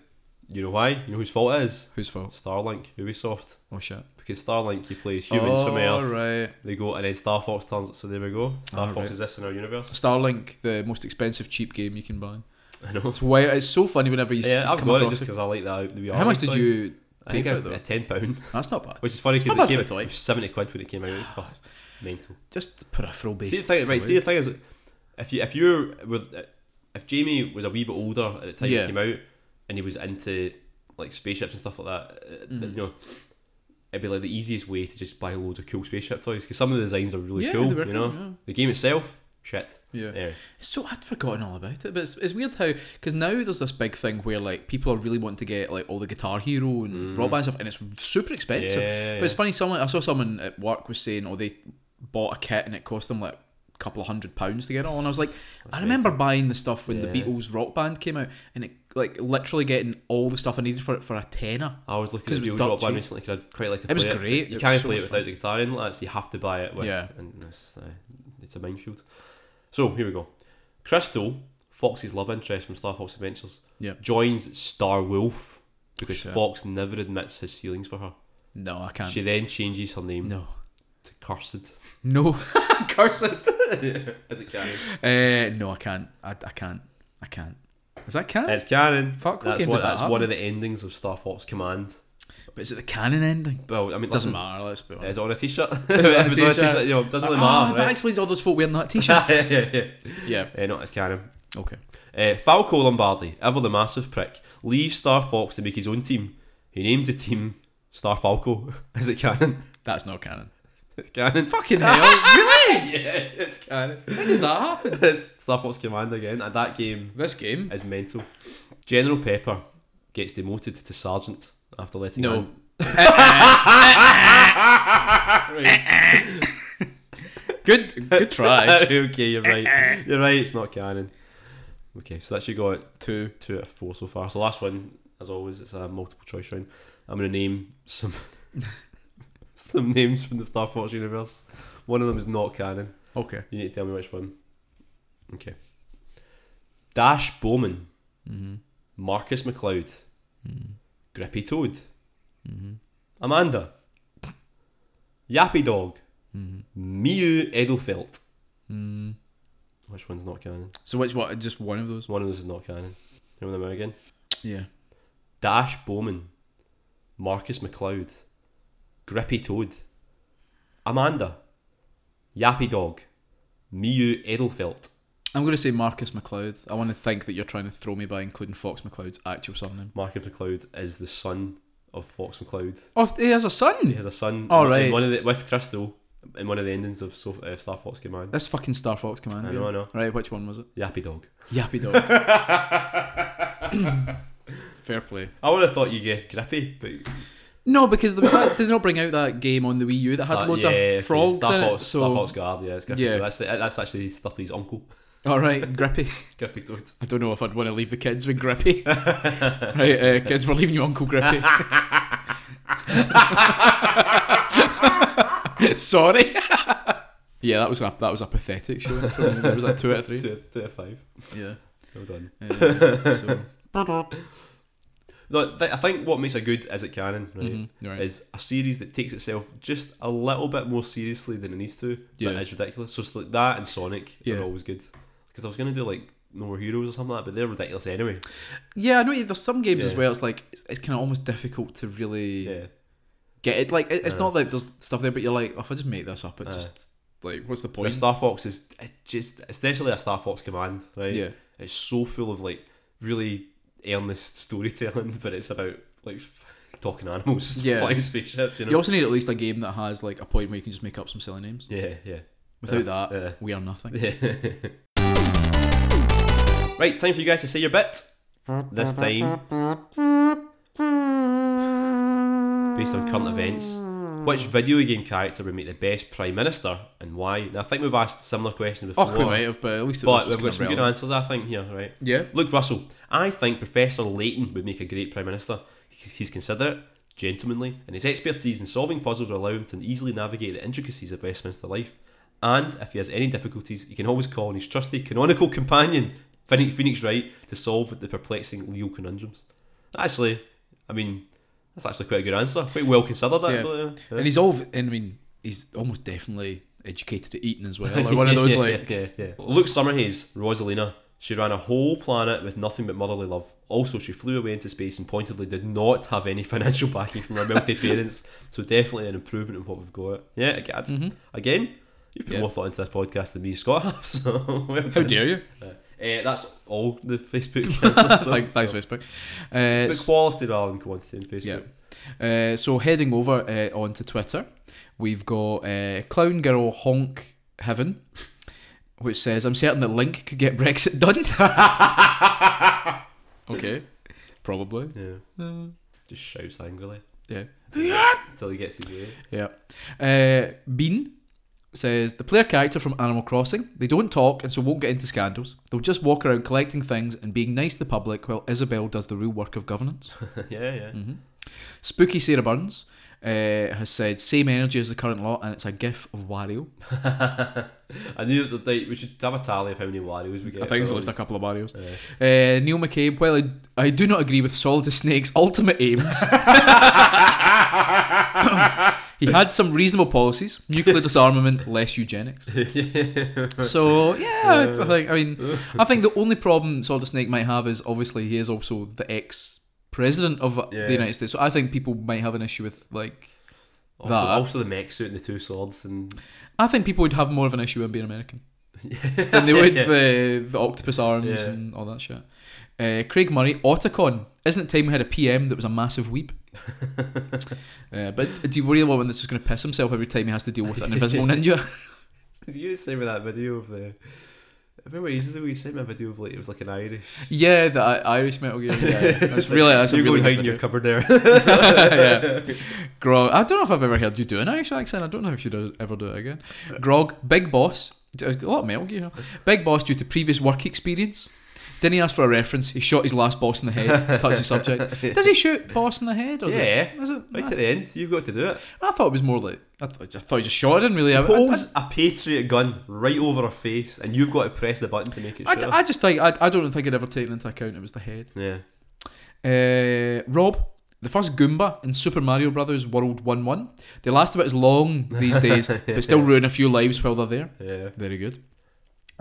You know why? You know whose fault it is? Whose fault? Starlink, Ubisoft. Oh shit. Because Starlink, he plays humans from oh, Earth. right. They go and then Star Fox turns. So there we go. Star Oh, Fox right. exists in our universe. Starlink, the most expensive cheap game you can buy. I know. It's why it's so funny whenever you Yeah, I've come got it just because I like that. The How much did you pay for it though? ten pound, That's not bad. which is funny because it came a toy. it was seventy quid when it came out. First. Mental. Just peripheral based. See the thing, right? See the thing is, if you if you were if Jamie was a wee bit older at the time Yeah. it came out, and he was into like spaceships and stuff like that, Mhm. you know, it'd be like the easiest way to just buy loads of cool spaceship toys because some of the designs are really yeah, cool. were You know, cool, the game itself, shit. yeah. yeah. It's so I'd forgotten all about it, but it's, it's weird how because now there's this big thing where like people are really wanting to get like all the Guitar Hero and Mm. Rock Band stuff, and it's super expensive. yeah, But it's funny. Someone I saw someone at work was saying, oh, they bought a kit and it cost them like couple of hundred pounds to get it all. And I was like, I remember buying the stuff when the Beatles Rock Band came out, and it like literally getting all the stuff I needed for it for a tenner. I was looking at it the was Rock Band recently. 'cause I'd quite like to It was play great. You It can't so play it without the guitar in. Like, so you have to buy it with. Yeah. And it's, uh, it's a minefield. So here we go. Krystal, Fox's love interest from Star Fox Adventures, Yeah. joins Star Wolf because Shit. Fox never admits his feelings for her. No, I can't. She then changes her name no, to Kursed. no, curse it. Is it canon? Uh, no, I can't. I, I can't. I can't. Is that canon? It's canon. Fuck, what That's that That's one of the endings of Star Fox Command. But is it the canon ending? Well, I mean, It doesn't listen, matter. Let's be honest. Is it on a T-shirt? it if on a it's on a t-shirt? T-shirt, you know, doesn't really Ah, matter. that right? explains all those folk wearing that t-shirt. yeah, yeah, yeah. yeah. Uh, no, it's canon. Okay. Uh, Falco Lombardi, ever the massive prick, leaves Star Fox to make his own team. He names the team Star Falco. Is it canon? That's not canon. It's canon. Fucking hell! really? yeah, it's canon. When did that happen? it's Star Fox Command again, and that game This game? is mental. General Pepper gets demoted to sergeant after letting No. Good. Good try. okay, you're right. You're right. It's not canon. Okay, so that should go at Two. two out of four so far. So last one, as always, it's a multiple choice round. I'm gonna name some some names from the Star Fox universe. One of them is not canon. Okay. You need to tell me which one. Okay. Dash Bowman, Mm-hmm. Marcus McCloud, Mm-hmm. Grippy Toad, Mm-hmm. Amanda, Yappy Dog, Mm-hmm. Miu Edelfelt. Mm. Which one's not canon? So which one? Just one of those? One of those is not canon. Remember them out again? Yeah. Dash Bowman, Marcus McCloud, Grippy Toad, Amanda, Yappy Dog, Miu Edelfelt. I'm going to say Marcus McCloud. I want to think that you're trying to throw me by including Fox McCloud's actual surname. Marcus McCloud is the son of Fox McCloud. Oh, he has a son. He has a son. Oh, in- right. In one of the, with Krystal in one of the endings of so, uh, Star Fox Command. That's fucking Star Fox Command. I know, I know. Right, which one was it? Yappy Dog. Yappy Dog. Fair play. I would have thought you guessed Grippy, but No, because was that, did they not bring out that game on the Wii U that Star- had loads yeah, of frogs Star in Fox, it? Star Fox Guard, yeah, it's Grippy. Yeah. Toad. That's, that's actually Slippy's uncle. all right, Grippy. Grippy Toad. I don't know if I'd want to leave the kids with Grippy. right, uh, kids, we're leaving you Uncle Grippy. Sorry. yeah, that was a that was a pathetic show. For me. There was that two out of three. Two, two out of five. Yeah. Well done. Uh, so, No, I think what makes a good Is It Canon, right, mhm, right. is a series that takes itself just a little bit more seriously than it needs to, Yeah. but it's ridiculous. So like that and Sonic Yeah. are always good. Because I was going to do like No More Heroes or something like that, but they're ridiculous anyway. Yeah, I know. There's some games as well. It's like it's, it's kind of almost difficult to really Yeah. get it. Like it, it's Uh. not like there's stuff there, but you're like, oh, if I just make this up, it Uh. just like what's the point? Star Fox is it just, especially a Star Fox Command, right? Yeah, It's so full of like really earnest storytelling, but it's about like talking animals, Yeah. flying spaceships. You know. You also need at least a game that has like a point where you can just make up some silly names. yeah, yeah. Without That's- that, yeah. we are nothing. right, time for you guys to say your bit. This time, based on current events, which video game character would make the best prime minister and why? Now, I think we've asked similar questions before, Oh, we might have, but at least it but we've got some good answers. I think here, right? Yeah. Luke Russell. I think Professor Layton would make a great Prime Minister. He's considerate, gentlemanly, and his expertise in solving puzzles will allow him to easily navigate the intricacies of Westminster life. And if he has any difficulties, he can always call on his trusty canonical companion, Phoenix, Phoenix Wright, to solve the perplexing legal conundrums. Actually, I mean, that's actually quite a good answer. Quite well considered, Yeah. actually. Yeah. And he's all, and I mean, he's almost definitely educated at Eton as well. Like one of those, yeah, like, yeah, yeah. Luke Summerhaze, Rosalina. She ran a whole planet with nothing but motherly love. Also, she flew away into space and pointedly did not have any financial backing from her wealthy parents. So definitely an improvement in what we've got. Yeah, again, Mhm. again you've put Yeah. more thought into this podcast than me, Scott have. So how dare you? Uh, that's all the Facebook thanks, thanks, so. Facebook. It's Uh, about quality rather than quantity in Facebook. Uh, so heading over uh, onto Twitter, we've got uh, Clown Girl Honk Heaven, which says, "I'm certain that Link could get Brexit done." okay, probably. Yeah. Uh, Just shouts angrily yeah, until he gets his way. yeah. Uh, Bean says the player character from Animal Crossing. They don't talk and so won't get into scandals. They'll just walk around collecting things and being nice to the public, while Isabelle does the real work of governance. yeah, yeah. hmm Spooky Sarah Burns uh, has said same energy as the current lot, and it's a gif of Wario. I knew that they, we should have a tally of how many Warios we get. I think it's for at least a couple of Warios. these. Uh, Neil McCabe, Well, I, I do not agree with Solid Snake's ultimate aims, he had some reasonable policies: nuclear disarmament, less eugenics. So yeah, I think. I mean, I think the only problem Solid Snake might have is obviously he is also the ex president of the United States. So I think people might have an issue with like. also, That. also the mech suit and the two swords and I think people would have more of an issue with being American than they would the the octopus arms Yeah. and all that shit. Uh, Craig Murray, Otacon. Isn't it time we had a PM that was a massive weep? uh, but do you worry want one that's just going to piss himself every time he has to deal with an invisible ninja? Did you send me that video of the? I remember ages ago you sent me a video of like it was like an Irish. yeah, the I- Irish Metal Gear. Yeah, that's really that's a you really go hide in your cupboard there. yeah. Grog. I don't know if I've ever heard you do an Irish accent. I don't know if you do ever do it again. Grog, Big Boss. A lot of Metal Gear. you know. Big Boss, due to previous work experience, didn't he ask for a reference? He shot his last boss in the head. Touchy subject. Does he shoot boss in the head? Or is Yeah. It, is it? Right at the end, you've got to do it. I thought it was more like I, th- I thought he just shot. I didn't really. I, I, Pulls a Patriot gun right over her face, and you've got to press the button to make it I, shoot. I just think I, I don't think I'd ever taken into account it was the head. yeah. Uh, Rob, the first Goomba in Super Mario Brothers World One One. They last about as long these days, but still ruin a few lives while they're there. Yeah. Very good.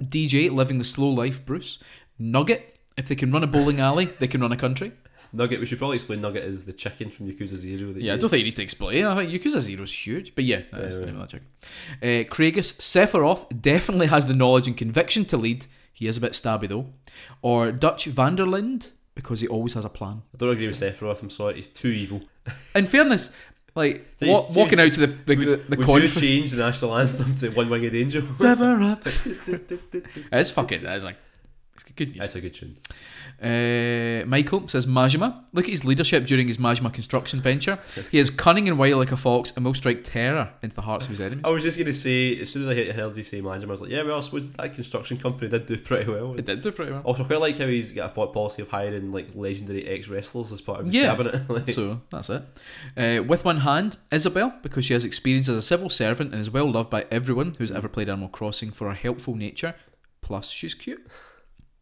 DJ living the slow life. Bruce Nugget. If they can run a bowling alley, they can run a country. Nugget. We should probably explain Nugget is the chicken from Yakuza Zero. That Yeah, I don't think you need to explain. I think Yakuza is huge, but yeah, that's Yeah, the name of that chicken. Uh, Kragus Sephiroth definitely has the knowledge and conviction to lead. He is a bit stabby though. Or Dutch van der Linde because he always has a plan. I don't agree with Sephiroth. I'm sorry, he's too evil. In fairness, like See- wa- see- walking out to the the, would the, the would you change the national anthem to One Winged Angel? Sephiroth. it's fucking. It's like it's good news. That's a good tune. Uh, Michael says Majima. Look at his leadership during his Majima construction venture. He is cunning and wild like a fox and will strike terror into the hearts of his enemies. I was just gonna say, as soon as I heard you say Manjima, I was like, yeah, well, I suppose that construction company did do pretty well. It did do pretty well. Also, I quite like how he's got a policy of hiring like legendary ex wrestlers as part of his Yeah. cabinet. like, So that's it. Uh, with one hand, Isabelle, because she has experience as a civil servant and is well loved by everyone who's ever played Animal Crossing for her helpful nature. Plus, she's cute.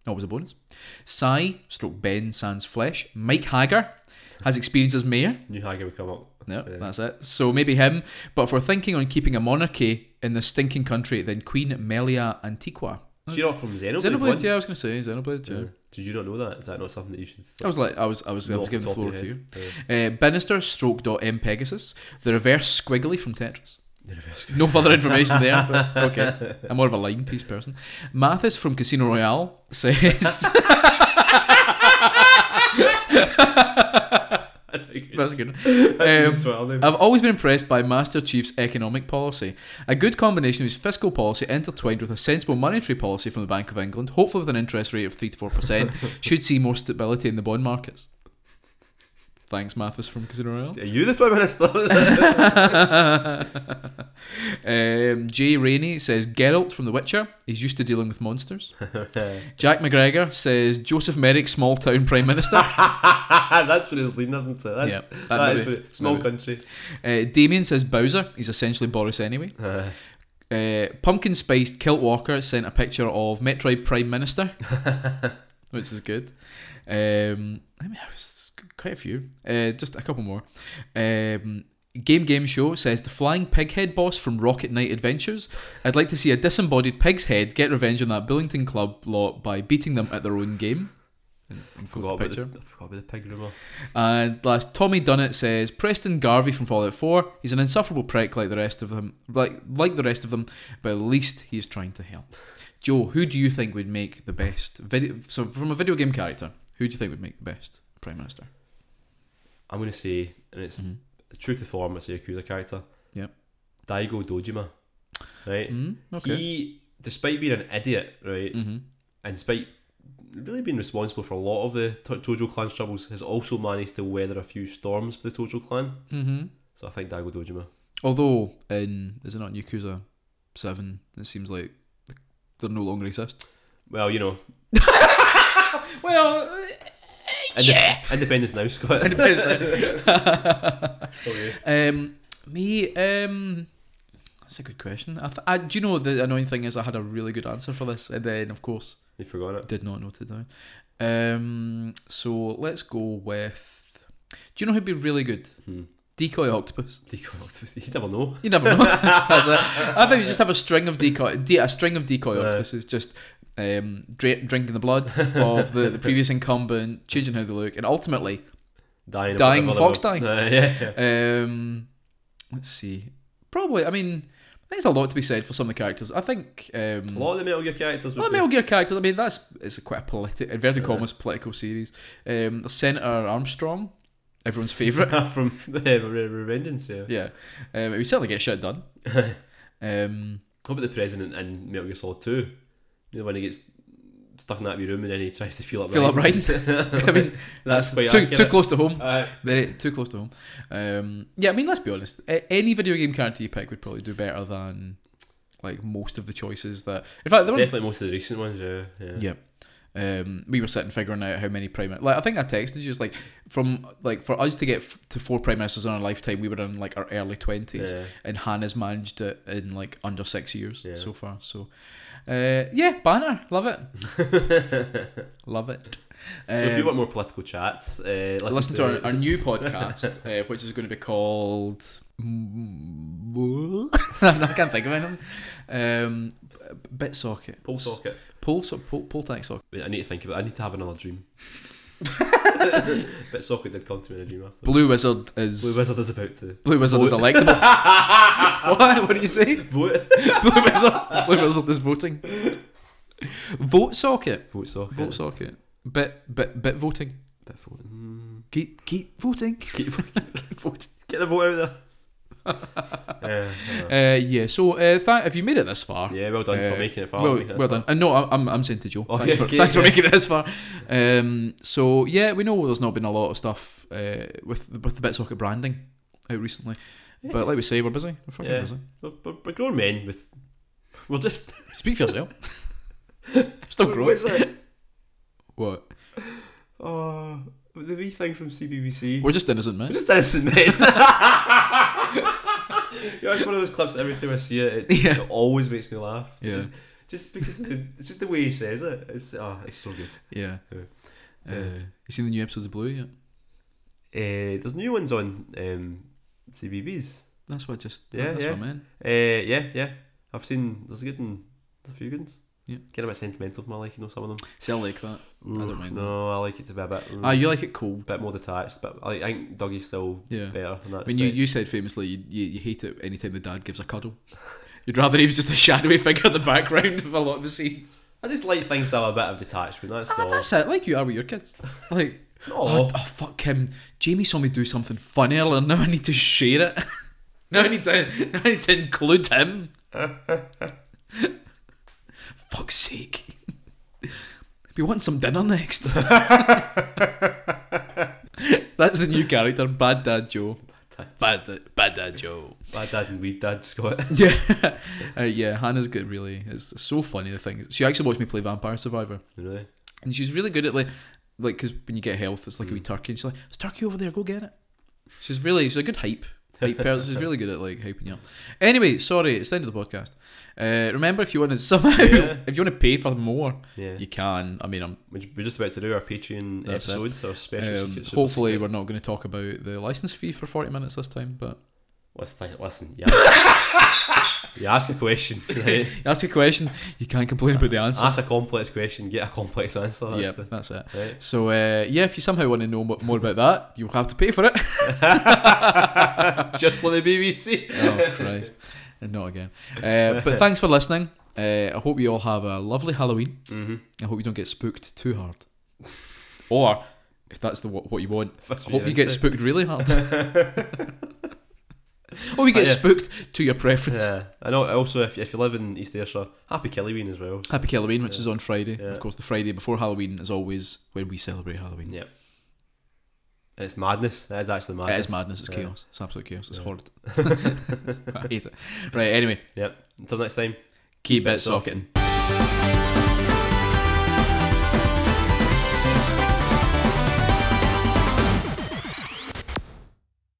Always a bonus. Sai, stroke Ben Sans Flesh. Mike Haggar has experience as mayor. New Haggar would come up. No, Yeah. that's it. So maybe him. But if we're thinking on keeping a monarchy in this stinking country, then Queen Melia Antiqua. Is she not from Xenoblade? Xenoblade, yeah, I was going to say Xenoblade, yeah. Yeah. Did you not know that? Is that not something that you should? I was like, I was, I was, I was giving the floor to you. head? Uh, Binister, stroke dot M Pegasus, the reverse squiggly from Tetris. Yeah. The reverse- No further information there, but okay. I'm more of a line piece person. Mathis from Casino Royale says That's a That's good. one. That's a Um, good Twitter. I've always been impressed by Master Chief's economic policy. A good combination of his fiscal policy intertwined with a sensible monetary policy from the Bank of England, hopefully with an interest rate of 3 to 4%, should see more stability in the bond markets. Thanks, Mathis from Casino Royale. Are you the Prime Minister? um, Jay Rainey says Geralt from The Witcher. He's used to dealing with monsters. Jack McGregor says Joseph Merrick, small town Prime Minister. That's for his lean, isn't it? That's, Yeah, that that is for small maybe. country. Uh, Damien says Bowser. He's essentially Boris anyway. Uh, Uh, Pumpkin Spiced Kilt Walker sent a picture of Metroid Prime Minister, which is good. Um, I mean, it's quite a few. Uh, just a couple more. Um, Game Game Show says the flying pig head boss from Rocket Knight Adventures. I'd like to see a disembodied pig's head get revenge on that Bullingdon Club lot by beating them at their own game. And I forgot the about picture. the, I forgot about the pig. And last, Tommy Dunnett says Preston Garvey from Fallout 4. He's an insufferable prick like the rest of them, like like the rest of them, but at least he is trying to help. Joe, who do you think would make the best video? So, from a video game character, who do you think would make the best prime minister? I'm going to say, and it's Mhm. true to form, it's a Yakuza character. Yep. Daigo Dojima. Right? Mm, okay. He, despite being an idiot, right, mm-hmm. and despite really being responsible for a lot of the To- Tojo clan's troubles, has also managed to weather a few storms for the Tojo clan. Mm-hmm. So I think Daigo Dojima. Although in is it not in Yakuza Seven? It seems like they no longer exist. Well, you know, Well, inde- independence now, Scott. Independence now. okay. Um, me, um, that's a good question. I, th- I do you know the annoying thing is I had a really good answer for this, and then of course You forgot it. did not note it down. Um, so let's go with. Do you know who'd be really good? Hmm. Decoy octopus. Decoy octopus. You never know. You never know. That's it. I think you just have a string of decoy, de- a string of decoy Yeah. octopuses, just um, dra- drinking the blood of the, the previous incumbent, changing how they look, and ultimately Dying. Dying, of fox dying. Uh, yeah. Um, let's see. Probably. I mean, there's a lot to be said for some of the characters. I think um, A lot of the Metal Gear characters. well, Would the Metal Gear characters. I mean, that's it's a quite a political, inverted Yeah. commas, political series. Um, the Senator Armstrong, everyone's favourite. from the Revengeance. Yeah. yeah, um, we certainly get shit done. Um, How about the president in Metal Gear Solid Two? You know when he gets stuck in that wee room and then he tries to feel up. Feel up right. I mean, that's, that's too, accurate. too close to home. Uh, Very too close to home. Um, yeah, I mean, let's be honest. Any video game character you pick would probably do better than like most of the choices that. In fact, definitely most of the recent ones. Yeah. Yeah. Yeah. Um, we were sitting figuring out how many prime like I think I texted you just like from like for us to get f- to four prime ministers in our lifetime we were in like our early twenties Yeah. and Hannah's managed it in like under six years Yeah. so far so uh, yeah banner love it love it So if you Um, want more political chats, uh, listen, listen to our, our new podcast uh, which is going to be called I can't think of anything um, bit socket Pull Socket. pull so, pull, pull socket I need to think about. it. I need to have another dream. Bit Socket did come to me in a dream after. Blue Wizard is Blue Wizard is about to Blue Wizard is Vote. electable. what? What do you say? vote. Blue Wizard, Blue Wizard is voting. Vote socket. Vote Socket. Vote socket. Bit bit bit voting. Bit vote. Mm, Keep keep voting. keep, keep voting. get the vote out there. yeah, Uh, yeah. So uh, th- if you made it this far, yeah, well done for Uh, making it far. well, well far. done. And no, I'm- I'm saying to Joe. Okay, thanks for okay, thanks for making it this far. Um, so yeah, we know there's not been a lot of stuff uh, with with the BitSocket branding out recently, but like we say, we're busy. We're fucking Yeah. busy. We're, we're, grown men with. We're just. Speak for yourself. Still growing. What? Oh, the wee thing from CBBC. We're just innocent, men. We're just innocent men. Know, it's one of those clips. Every time I see it, it, Yeah. it always makes me laugh. Yeah. Just because the, it's just the way he says it. It's oh, it's so good. Yeah. Yeah. Uh, you seen the new episodes of Bluey yet? Uh, there's new ones on um, CBeebies. That's what just. Yeah, that's yeah. what I meant. Uh, yeah, yeah. I've seen. There's a good one. There's a few good ones. Yeah. Get a bit sentimental for my liking, you know, some of them. See, I like that. don't Mm, mind No, I like it to be a bit. Ah, you like it cold. bit more detached, but I, I think Duggee's still Yeah. better. In that I mean, you, you said famously you, you, you hate it anytime the dad gives a cuddle. You'd rather he was just a shadowy figure in the background of a lot of the scenes. I just like things that have a bit of detachment. That's Ah, all. that's it. Like you are with your kids. Like Oh, oh, fuck him. Jamie saw me do something funny earlier. Now I need to share it. now I need to. Now I need to include him. Fuck's sake. We want some dinner next. That's the new character, Bad Dad Joe. Bad Dad, Bad Dad Joe. Bad dad and weed dad, Scott. Yeah, uh, yeah. Hannah's good. Really, it's so funny. The thing she actually watched me play Vampire Survivor, really? and she's really good at like, like because when you get health, it's like a wee turkey, and she's like, "There's turkey over there. Go get it." She's really she's a good hype hype person. She's really good at like hyping you up. Anyway, sorry, it's the end of the podcast. Uh, remember, if you want to somehow, Yeah. if you want to pay for more, Yeah. you can. I mean, I'm We're just about to do our Patreon That's it. episode, our special um, hopefully secret. we're not going to talk about the license fee for forty minutes this time, but Listen, listen, yeah. you ask a question, right? ask a question, you can't complain about the answer. Ask a complex question, get a complex answer. That's yeah, the, that's it. right? So uh, yeah, if you somehow want to know more about that, you'll have to pay for it. Just like the BBC. oh Christ, not again. Uh, but thanks for listening. Uh, I hope you all have a lovely Halloween. Mm-hmm. I hope you don't get spooked too hard, or if that's the what, you want, I hope you're get spooked really hard. Oh, or you get Oh, yeah. spooked to your preference. Yeah, I know. Also, if, if you live in East Ayrshire, happy Killyween as well. Happy Halloween, which Yeah. is on Friday. Yeah. Of course, the Friday before Halloween is always when we celebrate Halloween. Yeah. And it's madness. It is actually madness. It is madness. It's chaos. It's absolute chaos. It's horrid. I hate it. Right. Anyway, Yep. Until next time. keep it socketing.